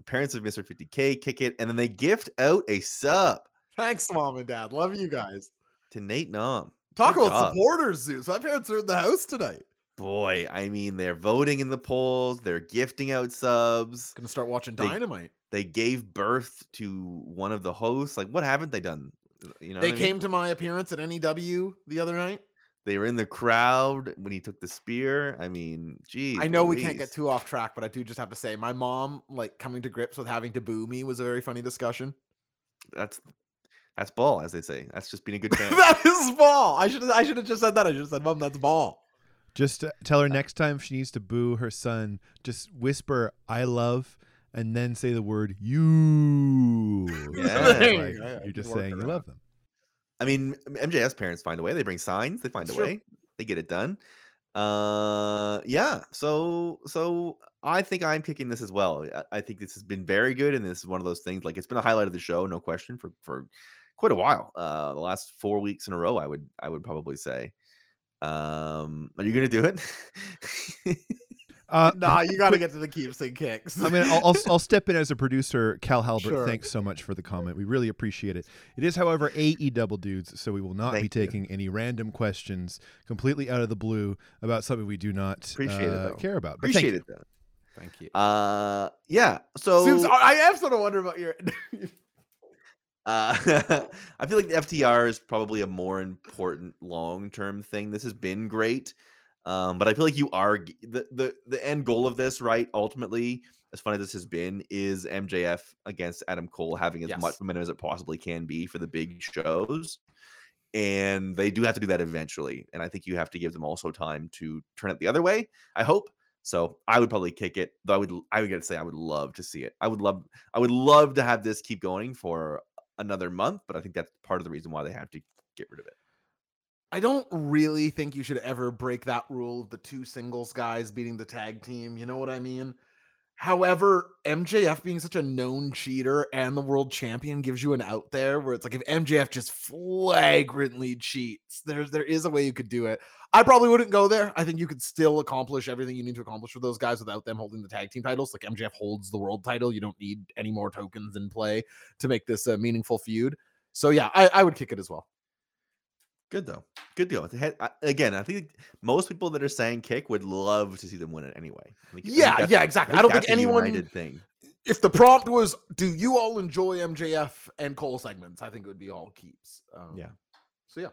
The parents of Mr. 50K, kick it. And then they gift out a sub Thanks, mom and dad. Love you guys. to Nate Nom. Um, Talk Good about job. supporters, Zubes. My parents are in the house tonight. Boy, I mean, they're voting in the polls. They're gifting out subs. Gonna start watching They- Dynamite. They gave birth to one of the hosts. Like, what haven't they done? You know, they I mean? came to my appearance at NEW the other night. They were in the crowd when he took the spear. I mean, geez. I know we can't get too off track, but I do just have to say, my mom like coming to grips with having to boo me was a very funny discussion. That's that's ball, as they say. That's just being a good fan. that is ball. I should I should have just said that. I should have said, Mom, that's ball. Just uh, tell her next time she needs to boo her son, just whisper "I love" and then say the word "you." Yeah. You Like, go, yeah, you're just saying you love them. I mean, M- MJF's parents find a way. They bring signs. They find a way. They get it done. Uh, yeah. So, so I think I'm picking this as well. I, I think this has been very good, and this is one of those things. Like it's been a highlight of the show, no question, for for quite a while. Uh, the last four weeks in a row, I would I would probably say. Um, are you gonna do it? Uh, Nah, you got to get to the keepsake kicks. I mean, I'll, I'll, I'll step in as a producer. Cal Halbert, Sure. thanks so much for the comment. We really appreciate it. It is, however, AE double dudes, so we will not be Thank you. taking any random questions completely out of the blue about something we do not Appreciate it, uh, though. care about. But Appreciate you. it though. Thank you. Uh, yeah. So Zubes, I I am sort of wondering about your. Uh, I feel like the FTR is probably a more important long term thing. This has been great. Um, but I feel like you are the the the end goal of this, right? Ultimately, as funny as this has been, is MJF against Adam Cole having as Yes. much momentum as it possibly can be for the big shows. And they do have to do that eventually. And I think you have to give them also time to turn it the other way. I hope. So I would probably kick it. Though I would I would get to say I would love to see it. I would love I would love to have this keep going for another month, but I think that's part of the reason why they have to get rid of it. I don't really think you should ever break that rule of the two singles guys beating the tag team. You know what I mean? However, MJF being such a known cheater and the world champion gives you an out there where it's like if MJF just flagrantly cheats, there's there is a way you could do it. I probably wouldn't go there. I think you could still accomplish everything you need to accomplish with those guys without them holding the tag team titles. Like MJF holds the world title. You don't need any more tokens in play to make this a meaningful feud. So yeah, I, I would kick it as well. Good though. Good deal. Had- I- Again, I think most people that are saying kick would love to see them win it anyway. I think- Yeah, yeah, exactly. I think don't think anyone thing. if the prompt was, "Do you all enjoy MJF and Cole segments?" I think it would be all keeps. Um, Yeah. So yeah.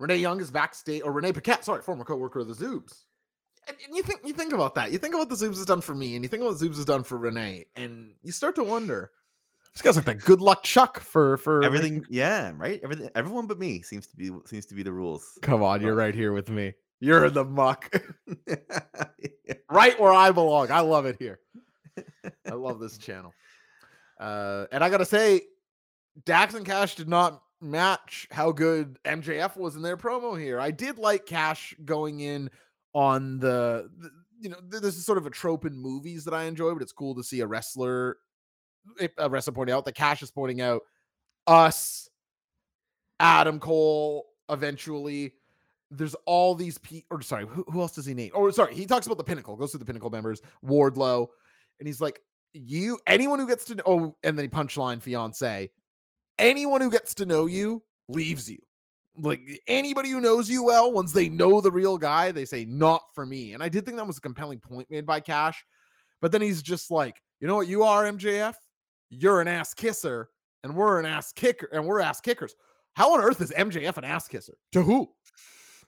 Renee Young is backstage, or Renee Paquette, sorry, former coworker of the Zubes. And, and you think you think about that. You think about what the Zubes has done for me, and you think about what the Zubes has done for Renee, and you start to wonder. This guy's like that good luck Chuck for for Everything, yeah, right. Everything, everyone but me seems to be seems to be the rules. Come on, you're right here with me. You're in the muck, right where I belong. I love it here. I love this channel. Uh, and I gotta say, Dax and Cash did not match how good MJF was in their promo here. I did like Cash going in on the, the- you know, this is sort of a trope in movies that I enjoy, but it's cool to see a wrestler, if a wrestler pointing out that Cash is pointing out us, Adam Cole, eventually. There's all these people, or sorry, who, who else does he name? Oh, sorry, he talks about the pinnacle, goes through the pinnacle members, Wardlow, and he's like, you anyone who gets to know oh, and then he punchline fiance anyone who gets to know you leaves you like anybody who knows you well once they know the real guy they say not for me and i did think that was a compelling point made by cash but then he's just like you know what you are mjf you're an ass kisser and we're an ass kicker and we're ass kickers how on earth is mjf an ass kisser to who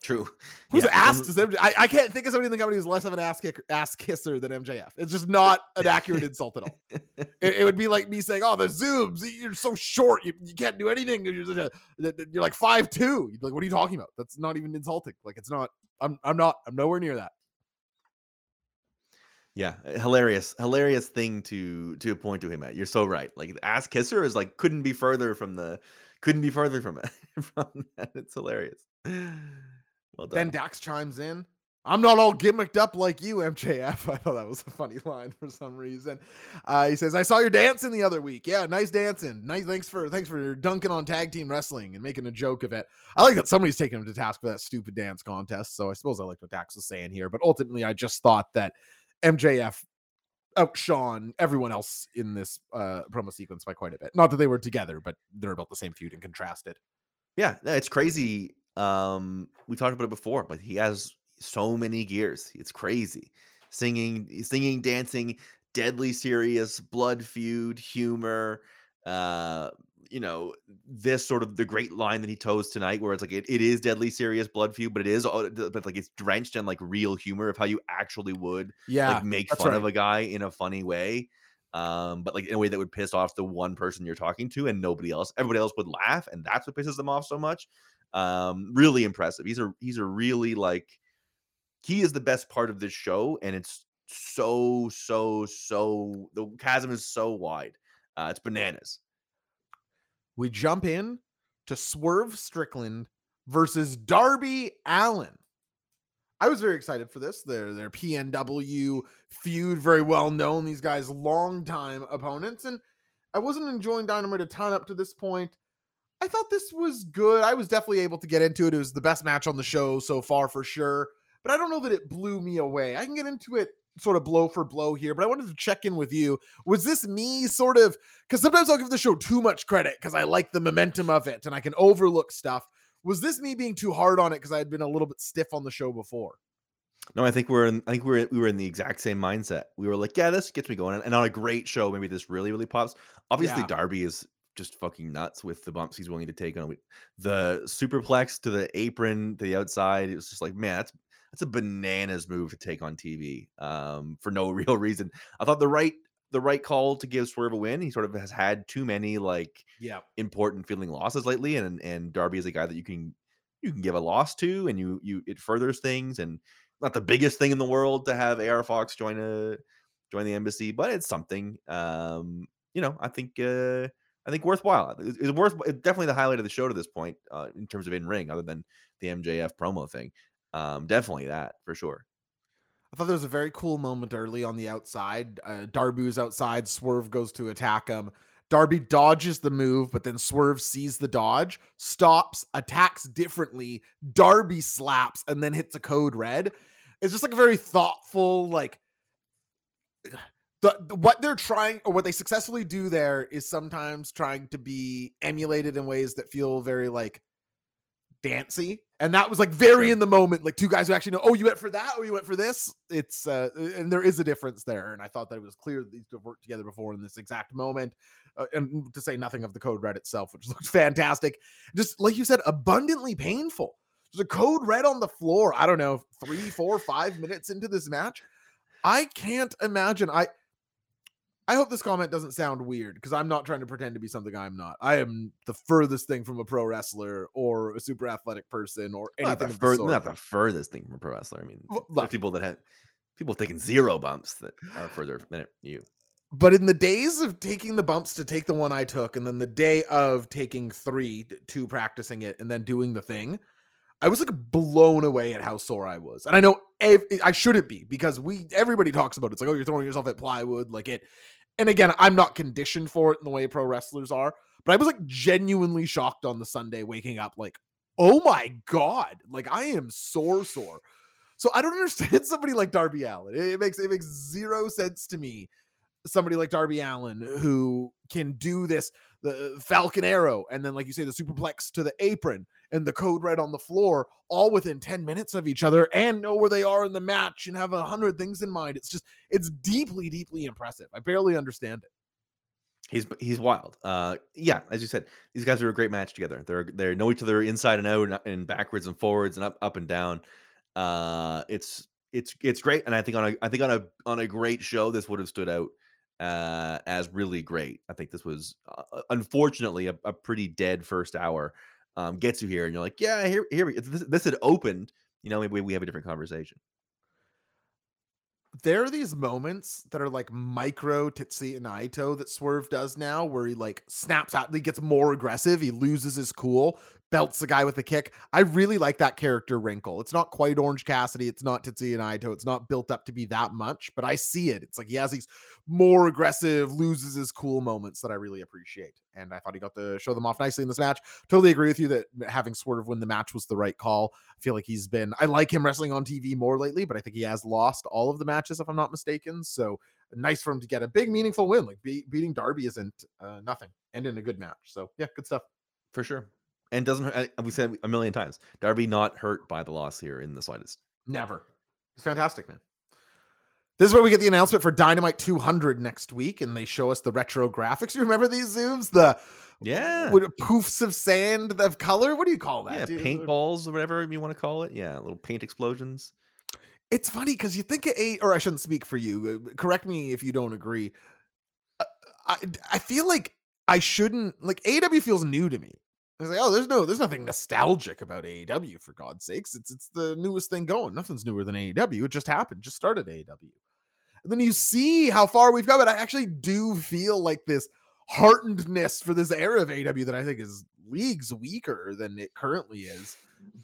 True. Who's Yeah, ass? I, I can't think of somebody in the company who's less of an ass kicker, ass kisser than MJF. It's just not an accurate insult at all. It, it would be like me saying, "Oh, the Zubes, you're so short, you, you can't do anything. You're, you're like five two. You'd be like, what are you talking about? That's not even insulting. Like, it's not. I'm I'm not. I'm nowhere near that. Yeah, uh, hilarious, hilarious thing to to point to him at. You're so right. Like ass kisser is like couldn't be further from the couldn't be further from it. from that. It's hilarious. Well done. Then Dax chimes in. I'm not all gimmicked up like you, MJF. I thought that was a funny line for some reason. Uh, he says, "I saw your dancing the other week. Yeah, nice dancing. Nice. Thanks for thanks for dunking on tag team wrestling and making a joke of it. I like that somebody's taking him to task for that stupid dance contest. So I suppose I like what Dax was saying here. But ultimately, I just thought that MJF outshone everyone else in this uh, promo sequence by quite a bit. Not that they were together, but they're about the same feud and contrasted. Yeah, it's crazy. Um, we talked about it before, but he has so many gears. It's crazy. Singing, singing, dancing, deadly serious, blood feud, humor. Uh, you know, this sort of the great line that he toes tonight, where it's like it, it is deadly serious blood feud, but it is, but like it's drenched in like real humor of how you actually would Yeah, like make fun right. of a guy in a funny way um but like in a way that would piss off the one person you're talking to and nobody else everybody else would laugh and that's what pisses them off so much um really impressive he's a he's a really like he is the best part of this show and it's so so so the chasm is so wide uh it's bananas we jump in to Swerve Strickland versus Darby Allin. I was very excited for this. Their their PNW feud, very well known. These guys, longtime opponents, and I wasn't enjoying Dynamite a ton up to this point. I thought this was good. I was definitely able to get into it. It was the best match on the show so far for sure. But I don't know that it blew me away. I can get into it sort of blow for blow here, but I wanted to check in with you. Was this me sort of because sometimes I'll give the show too much credit because I like the momentum of it and I can overlook stuff. Was this me being too hard on it because I had been a little bit stiff on the show before? no i think we're in i think we're we were in the exact same mindset we were like yeah this gets me going and on a great show maybe this really really pops obviously Yeah. darby is just fucking nuts with the bumps he's willing to take on. The superplex to the apron to the outside. It was just like, man, that's that's a bananas move to take on TV um, for no real reason. I thought the right the right call to give Swerve a win. He sort of has had too many like Yeah. important feeling losses lately, and and Darby is a guy that you can you can give a loss to, and you you it furthers things, and not the biggest thing in the world to have AR Fox join a join the embassy, but it's something. Um, you know, I think uh, I think worthwhile. It's, it's worth it's definitely the highlight of the show to this point uh, in terms of in ring, other than the MJF promo thing. Um, definitely that for sure. I thought there was a very cool moment early on the outside. Uh, Darby's outside. Swerve goes to attack him. Darby dodges the move, but then Swerve sees the dodge, stops, attacks differently. Darby slaps and then hits a code red. It's just like a very thoughtful, like the, the- what they're trying or what they successfully do there is sometimes trying to be emulated in ways that feel very like dancey and that was like very in the moment like two guys who actually know oh you went for that? Or you went for this? It's uh and there is a difference there and i thought that it was clear that these two have worked together before in this exact moment uh, and to say nothing of the code red itself which looked fantastic. Just like you said abundantly painful. There's a code red on the floor i don't know three four five minutes into this match i can't imagine. I I hope this comment doesn't sound weird because I'm not trying to pretend to be something I'm not. I am the furthest thing from a pro wrestler or a super athletic person or anything. Not the, of the not the furthest thing from a pro wrestler. I mean, there's people that have people have taken zero bumps that are further than you. But in the days of taking the bumps to take the one I took, and then the day of taking three, t- two practicing it, and then doing the thing, I was like blown away at how sore I was. And I know ev- I shouldn't be because we everybody talks about it. It's like, oh, you're throwing yourself at plywood, like it. And again, I'm not conditioned for it in the way pro wrestlers are, but I was like genuinely shocked on the Sunday waking up, like, oh my god, like I am sore, sore. So I don't understand somebody like Darby Allin. It, makes it makes zero sense to me. Somebody like Darby Allin who can do this, the Falcon Arrow, and then like you say, the superplex to the apron and the code red on the floor, all within 10 minutes of each other, and know where they are in the match and have a hundred things in mind. It's just it's deeply, deeply impressive. I barely understand it. He's he's wild. Uh, yeah, as you said, these guys are a great match together. They're they know each other inside and out and, and backwards and forwards and up up and down. Uh, it's it's it's great, and I think on a I think on a on a great show, this would have stood out uh, as really great. I think this was uh, unfortunately a, a pretty dead first hour. Um, gets you here, and you're like, yeah, here here we, this, this had opened. You know, maybe we have a different conversation. there are these moments that are like micro Tetsuya Naito that Swerve does now, where he like snaps out, he gets more aggressive, he loses his cool, belts the guy with a kick. I really like that character wrinkle. It's not quite Orange Cassidy, it's not Tetsuya Naito, it's not built up to be that much, but I see it. It's like he has these more aggressive, loses his cool moments that I really appreciate. And I thought he got to show them off nicely in this match. Totally agree with you that having Swerve of win the match was the right call. I feel like he's been, I like him wrestling on TV more lately, but I think he has lost all of the matches, if I'm not mistaken. So nice for him to get a big, meaningful win. Like be- beating Darby isn't uh, nothing and in a good match. So yeah, good stuff. for sure. And doesn't hurt- we said a million times, Darby not hurt by the loss here in the slightest. Never. It's fantastic, man. This is where we get the announcement for Dynamite 200 next week, and they show us the retro graphics. You remember these Zubes? The Yeah, poofs of sand of color? What do you call that? yeah, dude? paintballs or whatever you want to call it. Yeah, little paint explosions. It's funny because you think a, or I shouldn't speak for you. uh, Correct me if you don't agree. Uh, I I feel like I shouldn't like AEW feels new to me. I like, oh, there's no, there's nothing nostalgic about AEW for God's sakes. It's it's the newest thing going. Nothing's newer than AEW. It just happened, just started AEW. And then you see how far we've come. But I actually do feel like this heartenedness for this era of AEW that I think is leagues weaker than it currently is.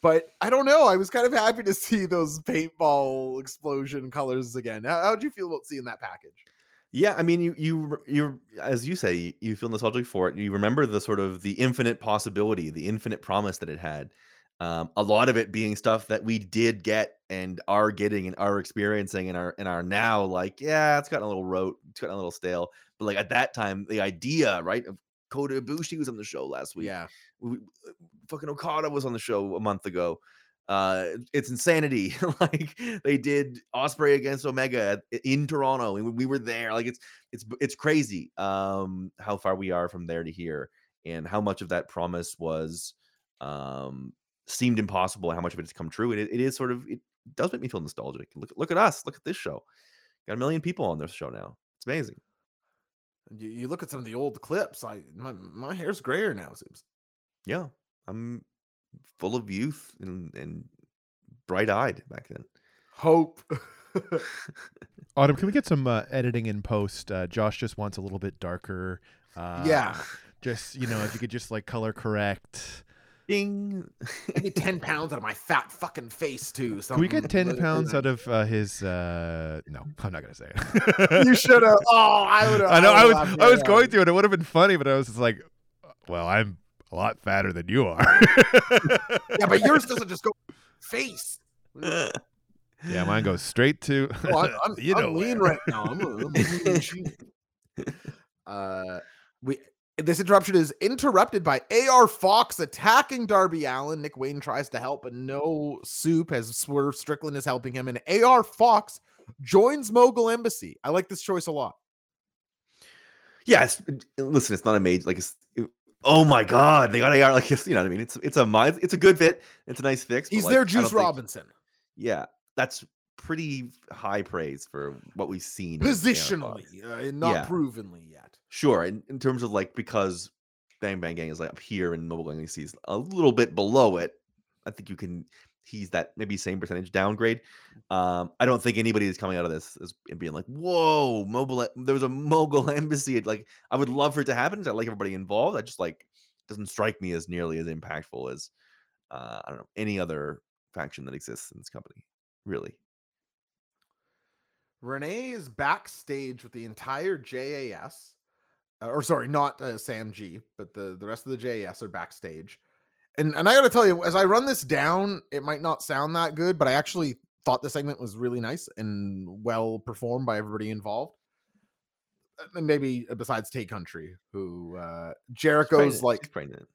But I don't know. I was kind of happy to see those paintball explosion colors again. How, how'd you feel about seeing that package? Yeah, I mean, you you you as you say, you feel nostalgic for it. You remember the sort of the infinite possibility, the infinite promise that it had. Um, a lot of it being stuff that we did get and are getting and are experiencing and are and are now like, yeah, it's gotten a little rote, it's gotten a little stale. But like at that time, the idea, right, of Kota Ibushi was on the show last week. Yeah. we, fucking Okada was on the show a month ago. Uh, it's insanity. like they did Osprey against Omega in Toronto, and we were there. Like it's it's it's crazy. Um, how far we are from there to here, and how much of that promise was um seemed impossible and how much of it has come true. And it, it is sort of it does make me feel nostalgic. Look look at us. Look at this show. Got a million people on this show now. It's amazing. You, you look at some of the old clips. I my, my hair's grayer now. Seems. Yeah, I'm full of youth and, and bright eyed back then. Hope. Autumn, can we get some uh, editing in post? Uh, Josh just wants a little bit darker. Uh, yeah. Just you know, if you could just like color correct. Ding. Give me ten pounds out of my fat fucking face too. Can we get ten pounds out of uh, his? Uh, no, I'm not gonna say it. You should have. Oh, I would have. I know. I was. I was going to, and it would have been funny, but I was just like, well, I'm a lot fatter than you are. Yeah, but yours doesn't just go face. yeah, mine goes straight to. Oh, I'm, I'm, you I'm know lean where. right now. I'm a, I'm a lean. Uh, we this interruption is interrupted by AR Fox attacking Darby Allin. Nick Wayne tries to help, but no soup as Swerve Strickland is helping him, and AR Fox joins Mogul Embassy. I like this choice a lot. Yes. Listen, it's not a major like it's. Oh my god, they got AR like you know what I mean. It's it's a it's a good fit. It's a nice fix. He's like, their Juice think- Robinson. Yeah, that's pretty high praise for what we've seen. in AR Fox. Positionally, uh, not Yeah. provenly yet. Sure, in, in terms of like because Bang Bang Gang is like up here and Mobile Gang is a little bit below it. I think you can he's that maybe same percentage downgrade. Um, I don't think anybody is coming out of this is and being like, "Whoa, mobile!" There was a mogul embassy. Like, I would love for it to happen. I like everybody involved. I just like doesn't strike me as nearly as impactful as uh, I don't know any other faction that exists in this company. Really, Renee is backstage with the entire JAS, uh, or sorry, not uh, Sam G, but the the rest of the JAS are backstage. And and I got to tell you, as I run this down, it might not sound that good, but I actually thought the segment was really nice and well performed by everybody involved. Uh, And maybe uh, besides Tay Country, who uh Jericho's Pregnant. like pregnant.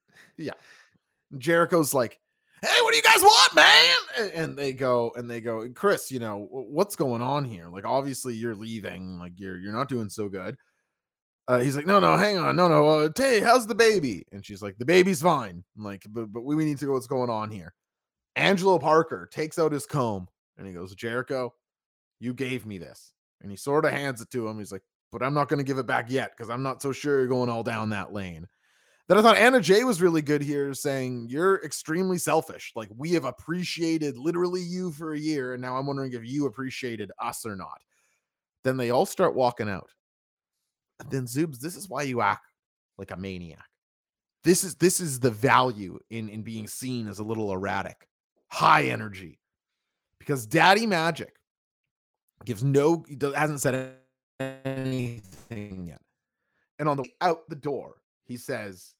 Jericho's like, "Hey, what do you guys want, man?" And, and they go and they go, "Chris, you know what's going on here? Like, obviously you're leaving. Like, you're you're not doing so good." Uh, he's like, "No, no, hang on, no, no, uh, Tay, how's the baby?" And she's like, "The baby's fine." I'm like, "But but we, we need to go. What's going on here?" Angelo Parker takes out his comb and he goes, "Jericho, you gave me this," and he sort of hands it to him. He's like, "But I'm not going to give it back yet because I'm not so sure you're going all down that lane." Then I thought Anna Jay was really good here, saying, You're extremely selfish. Like, we have appreciated literally you for a year, and now I'm wondering if you appreciated us or not. Then they all start walking out. Then Zubes, this is why you act like a maniac. This is this is the value in in being seen as a little erratic, high energy. Because Daddy Magic gives no hasn't said anything yet. And on the out the door, he says,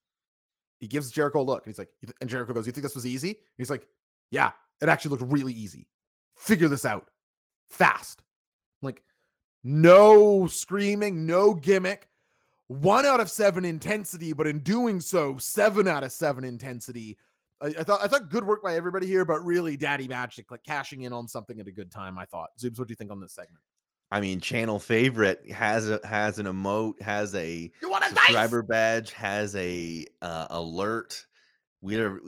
he gives Jericho a look, and he's like, and Jericho goes, "You think this was easy?" And he's like, "Yeah, it actually looked really easy. Figure this out fast." Like, no screaming, no gimmick. One out of seven intensity, but in doing so, seven out of seven intensity. I, I thought I thought good work by everybody here, but really Daddy Magic, like cashing in on something at a good time. I thought. Zubes, what do you think on this segment? I mean, channel favorite has a has an emote, has a You want a subscriber badge, has a uh, alert. We're,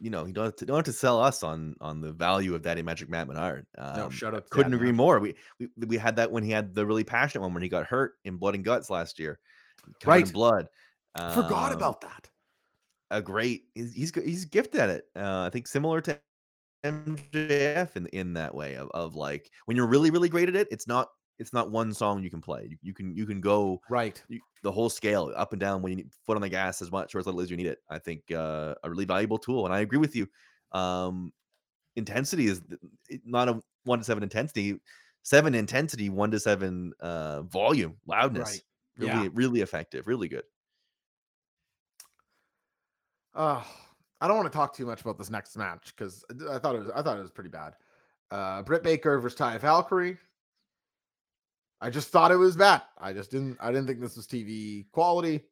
you know, you don't have, to, don't have to sell us on on the value of Daddy Magic Matt Menard. Um, No, shut up. couldn't agree more. We, we we had that when he had the really passionate one when he got hurt in Blood and Guts last year, Right. blood. Forgot Um, about that. a great. He's he's, he's gifted at it. Uh, I think similar to MJF in in that way of, of like when you're really really great at it, it's not it's not one song you can play. You, you can you can go Right. you, the whole scale up and down when you need foot on the gas as much or as little as you need it. I think uh, a really valuable tool, and I agree with you. Um, intensity is not a one to seven intensity, seven intensity, one to seven uh, volume, loudness. Right. Really, Yeah. really effective, really good. Uh, I don't want to talk too much about this next match because I thought it was I thought it was pretty bad. Uh, Britt Baker versus Taya Valkyrie. I just thought it was bad. I just didn't. I didn't think this was TV quality.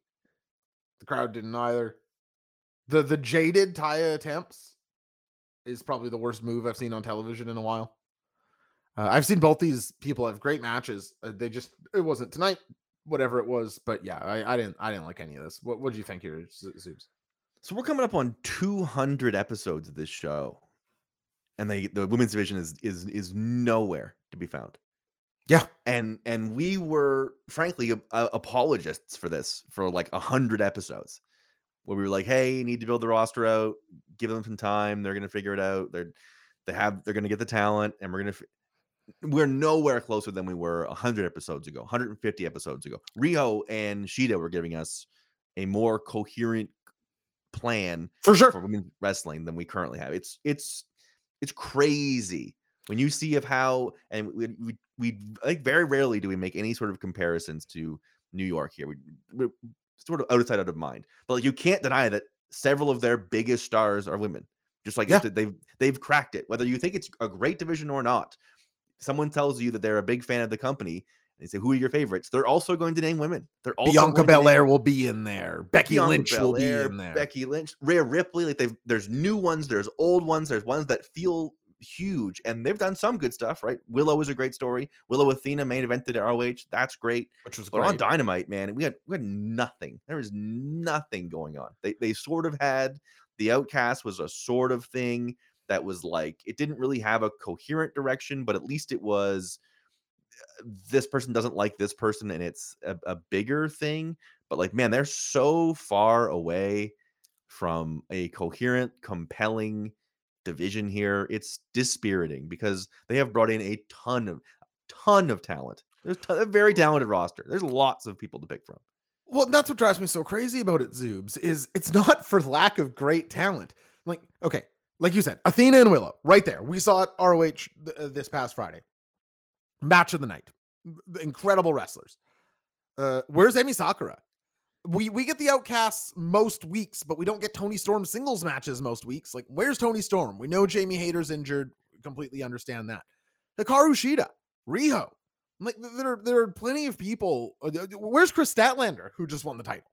The crowd didn't either. The the jaded Taya attempts is probably the worst move I've seen on television in a while. Uh, I've seen both these people have great matches. Uh, they just it wasn't tonight. whatever it was. But yeah, I, I didn't I didn't like any of this. What what do you think here, Z- Zubes? So we're coming up on 200 episodes of this show, and they the women's division is is is nowhere to be found. Yeah. and and we were frankly a- a- apologists for this for like a hundred episodes, where we were like, "Hey, you need to build the roster out, give them some time. They're gonna figure it out. They're they have they're gonna get the talent, and we're gonna." F- we're nowhere closer than we were 100 episodes ago 150 episodes ago Riho and shida were giving us a more coherent plan For sure. for women's wrestling than we currently have. It's it's it's crazy when you see of how and we we, we like very rarely do we make any sort of comparisons to New York here. We, we're sort of outside out of mind, but like, you can't deny that several of their biggest stars are women. Just like Yeah. they've they've cracked it, whether you think it's a great division or not. Someone tells you that they're a big fan of the company. They say, "Who are your favorites?" They're also going to name women. They're also Bianca going to name- Belair will be in there. Becky Bianca Lynch will be in there. Becky Lynch, Rhea Ripley. Like they've there's new ones, there's old ones, there's ones that feel huge, and they've done some good stuff, right? Willow is a great story. Willow Athena main evented ROH. That's great. which was But great. on Dynamite, man, we had we had nothing. There was nothing going on. They they sort of had the Outcast was a sort of thing that was like it didn't really have a coherent direction, but at least it was uh, this person doesn't like this person and it's a, a bigger thing. But like, man, they're so far away from a coherent, compelling division here. It's dispiriting because they have brought in a ton of ton of talent. There's ton, a very talented roster. There's lots of people to pick from. Well, that's what drives me so crazy about it, Zubes, is it's not for lack of great talent. Like, okay, like you said, Athena and Willow, right there. We saw it ROH uh, this past Friday. Match of the night. Incredible wrestlers. Uh, where's Emi Sakura? We we get the outcasts most weeks, but we don't get Toni Storm singles matches most weeks. Like, where's Toni Storm? We know Jamie Hayter's injured. Completely understand that. Hikaru Shida, Riho. Like th- there, there are plenty of people. uh, Where's Kris Statlander, who just won the title?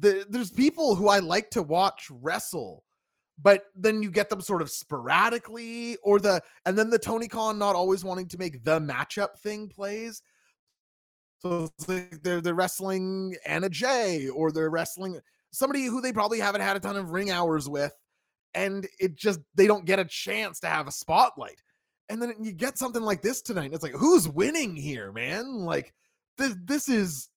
The, there's people who I like to watch wrestle, but then you get them sort of sporadically, or the and then the Tony Khan not always wanting to make the matchup thing plays. So it's like they're they're wrestling Anna Jay, or they're wrestling somebody who they probably haven't had a ton of ring hours with, and it just they don't get a chance to have a spotlight. And then you get something like this tonight. and It's like, who's winning here, man? Like this this is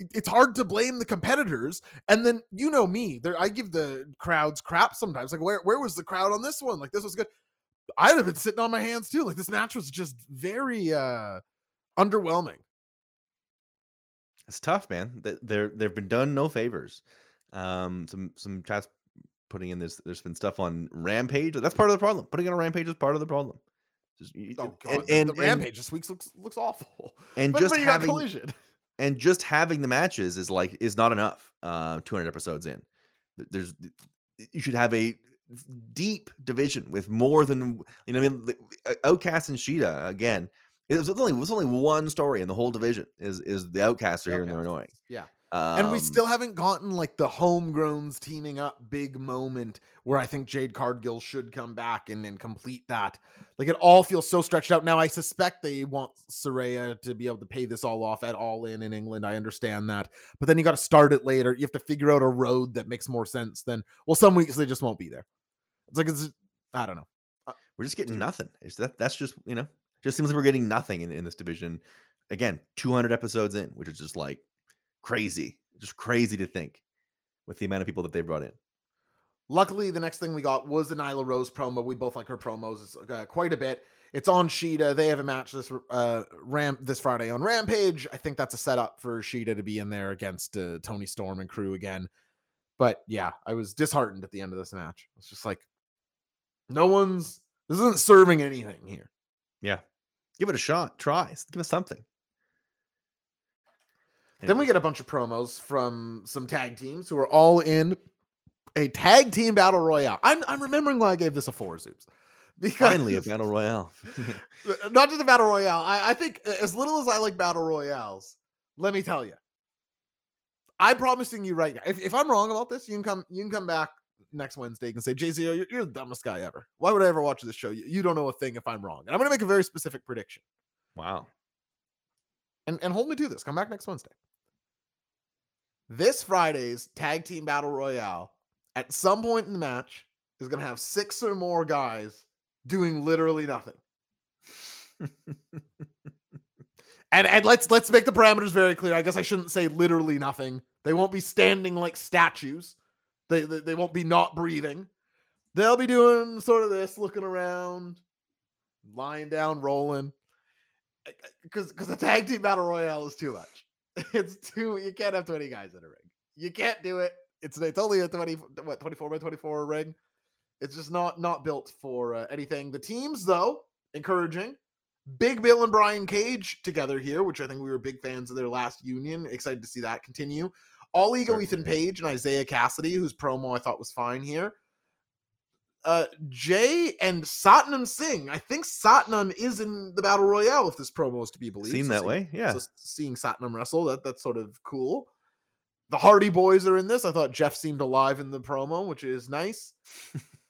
it's hard to blame the competitors. And then you know me, there I give the crowds crap sometimes. Like, where where was the crowd on this one? Like this was good. I'd have been sitting on my hands too. Like this match was just very uh underwhelming. It's tough, man. Th- There they've been done no favors. Um, some some chats putting in this. There's been stuff on Rampage. That's part of the problem. Putting on Rampage is part of the problem. Just, Oh and- god, the- and, the and, rampage this week looks looks awful. and But, just but having collision. and just having the matches is like is not enough. Uh, 200 episodes in, there's you should have a deep division with more than you know. I mean, uh, Outcast and Shida again. It was only it was only one story in the whole division. Is is the Outcasts are here and they're annoying. Yeah. Um, and we still haven't gotten like the homegrowns teaming up big moment where I think Jade Cargill should come back and, and complete that. Like it all feels so stretched out. Now I suspect they want Saraya to be able to pay this all off at all in in England. I understand that. But then you got to start it later. You have to figure out a road that makes more sense than well, some weeks they just won't be there. It's like it's I don't know. we're just getting nothing. It's that that's just you know just seems like we're getting nothing in, in this division. Again, 200 episodes in, which is just like crazy, just crazy to think with the amount of people that they brought in. Luckily, the next thing we got was the Nyla Rose promo. We both like her promos uh, quite a bit. It's on Shida. They have a match this uh ramp this Friday on Rampage. I think that's a setup for Shida to be in there against uh, Toni Storm and crew again. But yeah, I was disheartened at the end of this match. It's just like no one's this isn't serving anything here. Yeah, give it a shot. Try. Give us something. Then we get a bunch of promos from some tag teams who are all in a tag team battle royale. I'm I'm remembering why I gave this a four zoops. Because finally a battle royale. Not just a battle royale. I, I think as little as I like battle royales, let me tell you, I'm promising you right now. If, if I'm wrong about this, you can come you can come back next Wednesday and say, JZO, you're, you're the dumbest guy ever. Why would I ever watch this show? You, you don't know a thing if I'm wrong. And I'm going to make a very specific prediction. wow. and, and hold me to this. Come back next Wednesday. This Friday's tag team battle royale, at some point in the match, is going to have six or more guys doing literally nothing. and and let's let's make the parameters very clear. I guess I shouldn't say literally nothing. They won't be standing like statues. They they, they won't be not breathing. They'll be doing sort of this, looking around, lying down, rolling. Because because the tag team battle royale is too much. It's too you can't have 20 guys in a ring. You can't do it. It's it's only a 20 what 24 by 24 ring. It's just not not built for uh, anything. The teams though, encouraging. Big Bill and Brian Cage together here, which I think we were big fans of their last union. Excited to see that continue. All ego Ethan Page and Isiah Kassidy, whose promo I thought was fine here. Uh, Jay and Satnam Singh. I think Satnam is in the battle royale if this promo is to be believed. Seem So that see- way, yeah. so seeing Satnam wrestle, that that's sort of cool. The Hardy Boys are in this. I thought Jeff seemed alive in the promo, which is nice.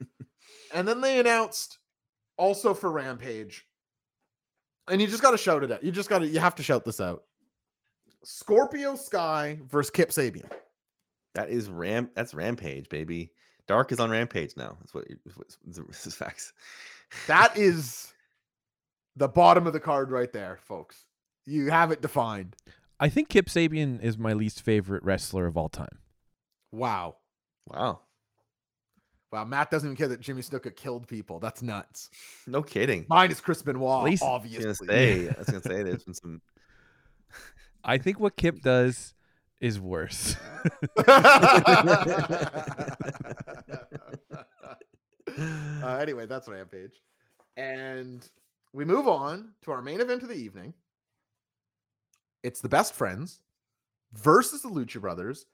and then they announced also for Rampage, and you just got to shout it out. You just got to you have to shout this out. Scorpio Sky versus Kip Sabian. That is ram. That's Rampage, baby. Dark is on Rampage now. That's what. That's this is facts. That is the bottom of the card right there, folks. You have it defined. I think Kip Sabian is my least favorite wrestler of all time. Wow. Wow. Wow, Matt doesn't even care that Jimmy Snuka killed people. That's nuts. No kidding. Mine is Chris Benoit, least- I was obviously. gonna say. I was gonna say. There's been some. I think what Kip does is worse. uh, anyway, that's Rampage. And we move on to our main event of the evening. It's the best friends versus the Lucha Brothers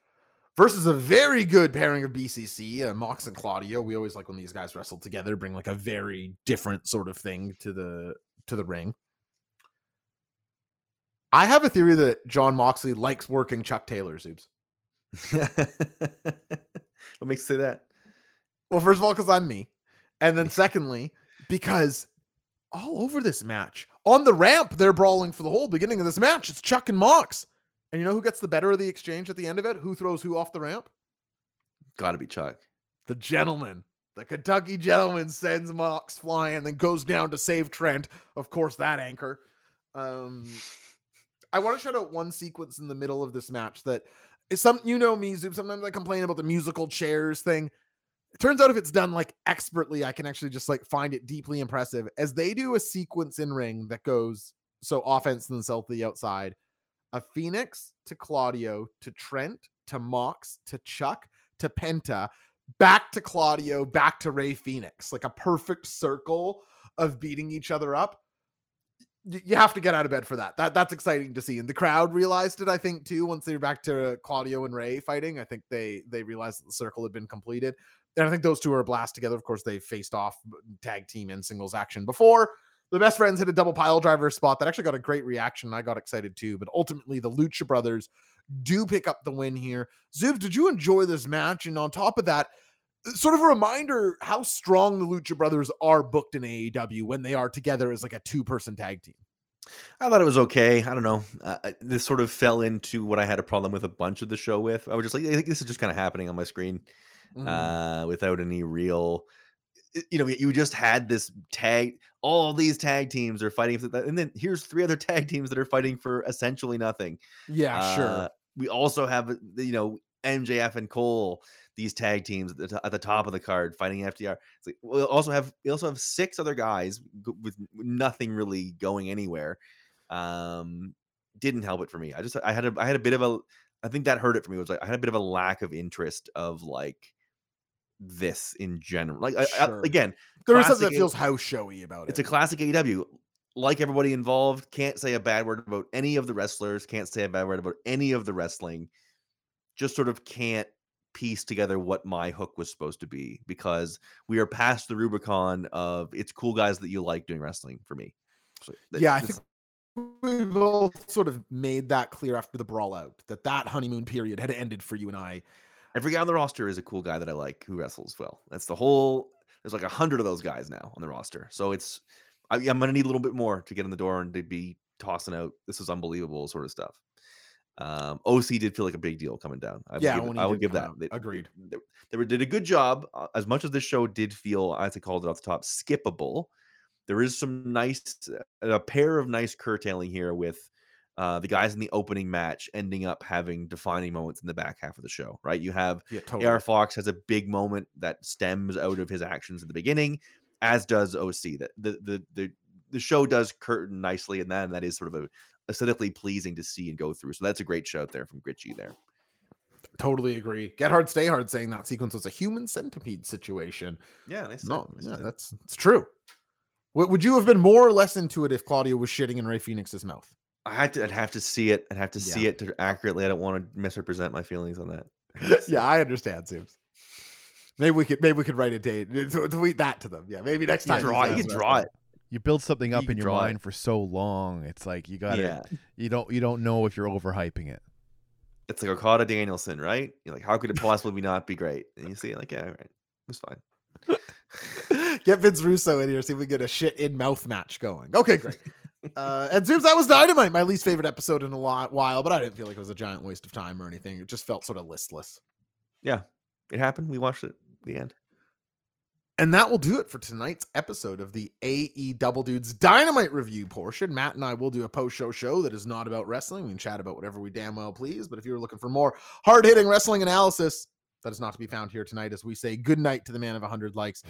versus a very good pairing of BCC, uh, Mox and Claudio. We always like when these guys wrestle together, bring like a very different sort of thing to the to the ring. I have a theory that Jon Moxley likes working Chuck Taylor, Zubes. what makes you say that? Well, first of all, because I'm me. And then secondly, because all over this match, on the ramp, they're brawling for the whole beginning of this match. It's Chuck and Mox. And you know who gets the better of the exchange at the end of it? Who throws who off the ramp? Got to be Chuck. The gentleman. The Kentucky gentleman sends Mox flying, then goes down to save Trent. Of course, that anchor. Um, I want to shout out one sequence in the middle of this match that is some you know me, Zoom. Sometimes I complain about the musical chairs thing. It turns out if it's done like expertly, I can actually just like find it deeply impressive as they do a sequence in ring that goes so offense and to the outside. A Phoenix to Claudio to Trent to Mox to Chuck to Penta, back to Claudio, back to Rey Fenix, like a perfect circle of beating each other up. You have to get out of bed for that. That that's exciting to see, and the crowd realized it. I think too once they were back to Claudio and Rey fighting. I think they they realized that the circle had been completed, and I think those two are a blast together. Of course, they faced off tag team and singles action before. The best friends hit a double pile driver spot that actually got a great reaction. I got excited too, but ultimately the Lucha Brothers do pick up the win here. Zubes, did you enjoy this match? And on top of that, sort of a reminder how strong the Lucha Brothers are booked in AEW when they are together as like a two person tag team. I thought it was okay. I don't know. Uh, this sort of fell into what I had a problem with a bunch of the show with. I was just like, I think this is just kind of happening on my screen Mm-hmm. uh, without any real. You know, you just had this tag. All these tag teams are fighting, for that, and then here's three other tag teams that are fighting for essentially nothing. yeah, sure. Uh, we also have, uh, you know, MJF and Cole, these tag teams at the, to- at the top of the card fighting FDR. It's like we also have we also have six other guys with nothing really going anywhere. Um, didn't help it for me. I just I had a I had a bit of a I think that hurt it for me. Was like I had a bit of a lack of interest of like this in general. Like I, I- again, There is something that feels house showy about it. it's a classic AEW. Like everybody involved, can't say a bad word about any of the wrestlers, can't say a bad word about any of the wrestling. Just sort of can't piece together what my hook was supposed to be because we are past the Rubicon of it's cool guys that you like doing wrestling for me. So that- yeah, I think we both sort of made that clear after the brawl out that that honeymoon period had ended for you and I. every guy on the roster is a cool guy that I like who wrestles well. That's the whole. There's like a hundred of those guys now on the roster, so it's I, I'm gonna need a little bit more to get in the door and to be tossing out this is unbelievable sort of stuff. Um, OC did feel like a big deal coming down. I would Yeah, give, when I would give that. They, Agreed. They, they were- did a good job. uh, As much as this show did feel, as I called it off the top, skippable. There is some nice, uh, a pair of nice curtailing here with uh, the guys in the opening match ending up having defining moments in the back half of the show. Right? You have Yeah, totally. AR Fox has a big moment that stems out of his actions at the beginning, as does OC. That the the the the show does curtain nicely, and that and that is sort of a aesthetically pleasing to see and go through. So that's a great shout there from Gritchy there. Totally agree. Get hard, stay hard. Saying that sequence was a human centipede situation. Yeah, nice. No, yeah, that's it's true. Would would you have been more or less into it if Claudio was shitting in Rey Fenix's mouth? I had to. I'd have to see it. I'd have to see it to accurately. I don't want to misrepresent my feelings on that. yeah, I understand, Sims. Maybe we could maybe we could write a date. Tweet that to them. Yeah, maybe next You time. draw. You can draw it. You build something up You in your draw it. mind for so long. It's like you got to Yeah, you don't you don't know if you're overhyping it. it's like Okada Danielson, right? You're like, how could it possibly not be great? And you see, it, like, yeah, all right, it's fine. Get Vince Russo in here, see if we get a shit in mouth match going. Okay, great. uh, and Zubes, that was Dynamite, my least favorite episode in a lot while, but I didn't feel like it was a giant waste of time or anything. It just felt sort of listless. Yeah, it happened. We watched it. The end. And that will do it for tonight's episode of the AE Double Dudes Dynamite review portion. Matt and I will do a post show show that is not about wrestling. We can chat about whatever we damn well please. But if you're looking for more hard hitting wrestling analysis, that is not to be found here tonight as we say good night to the man of 100 likes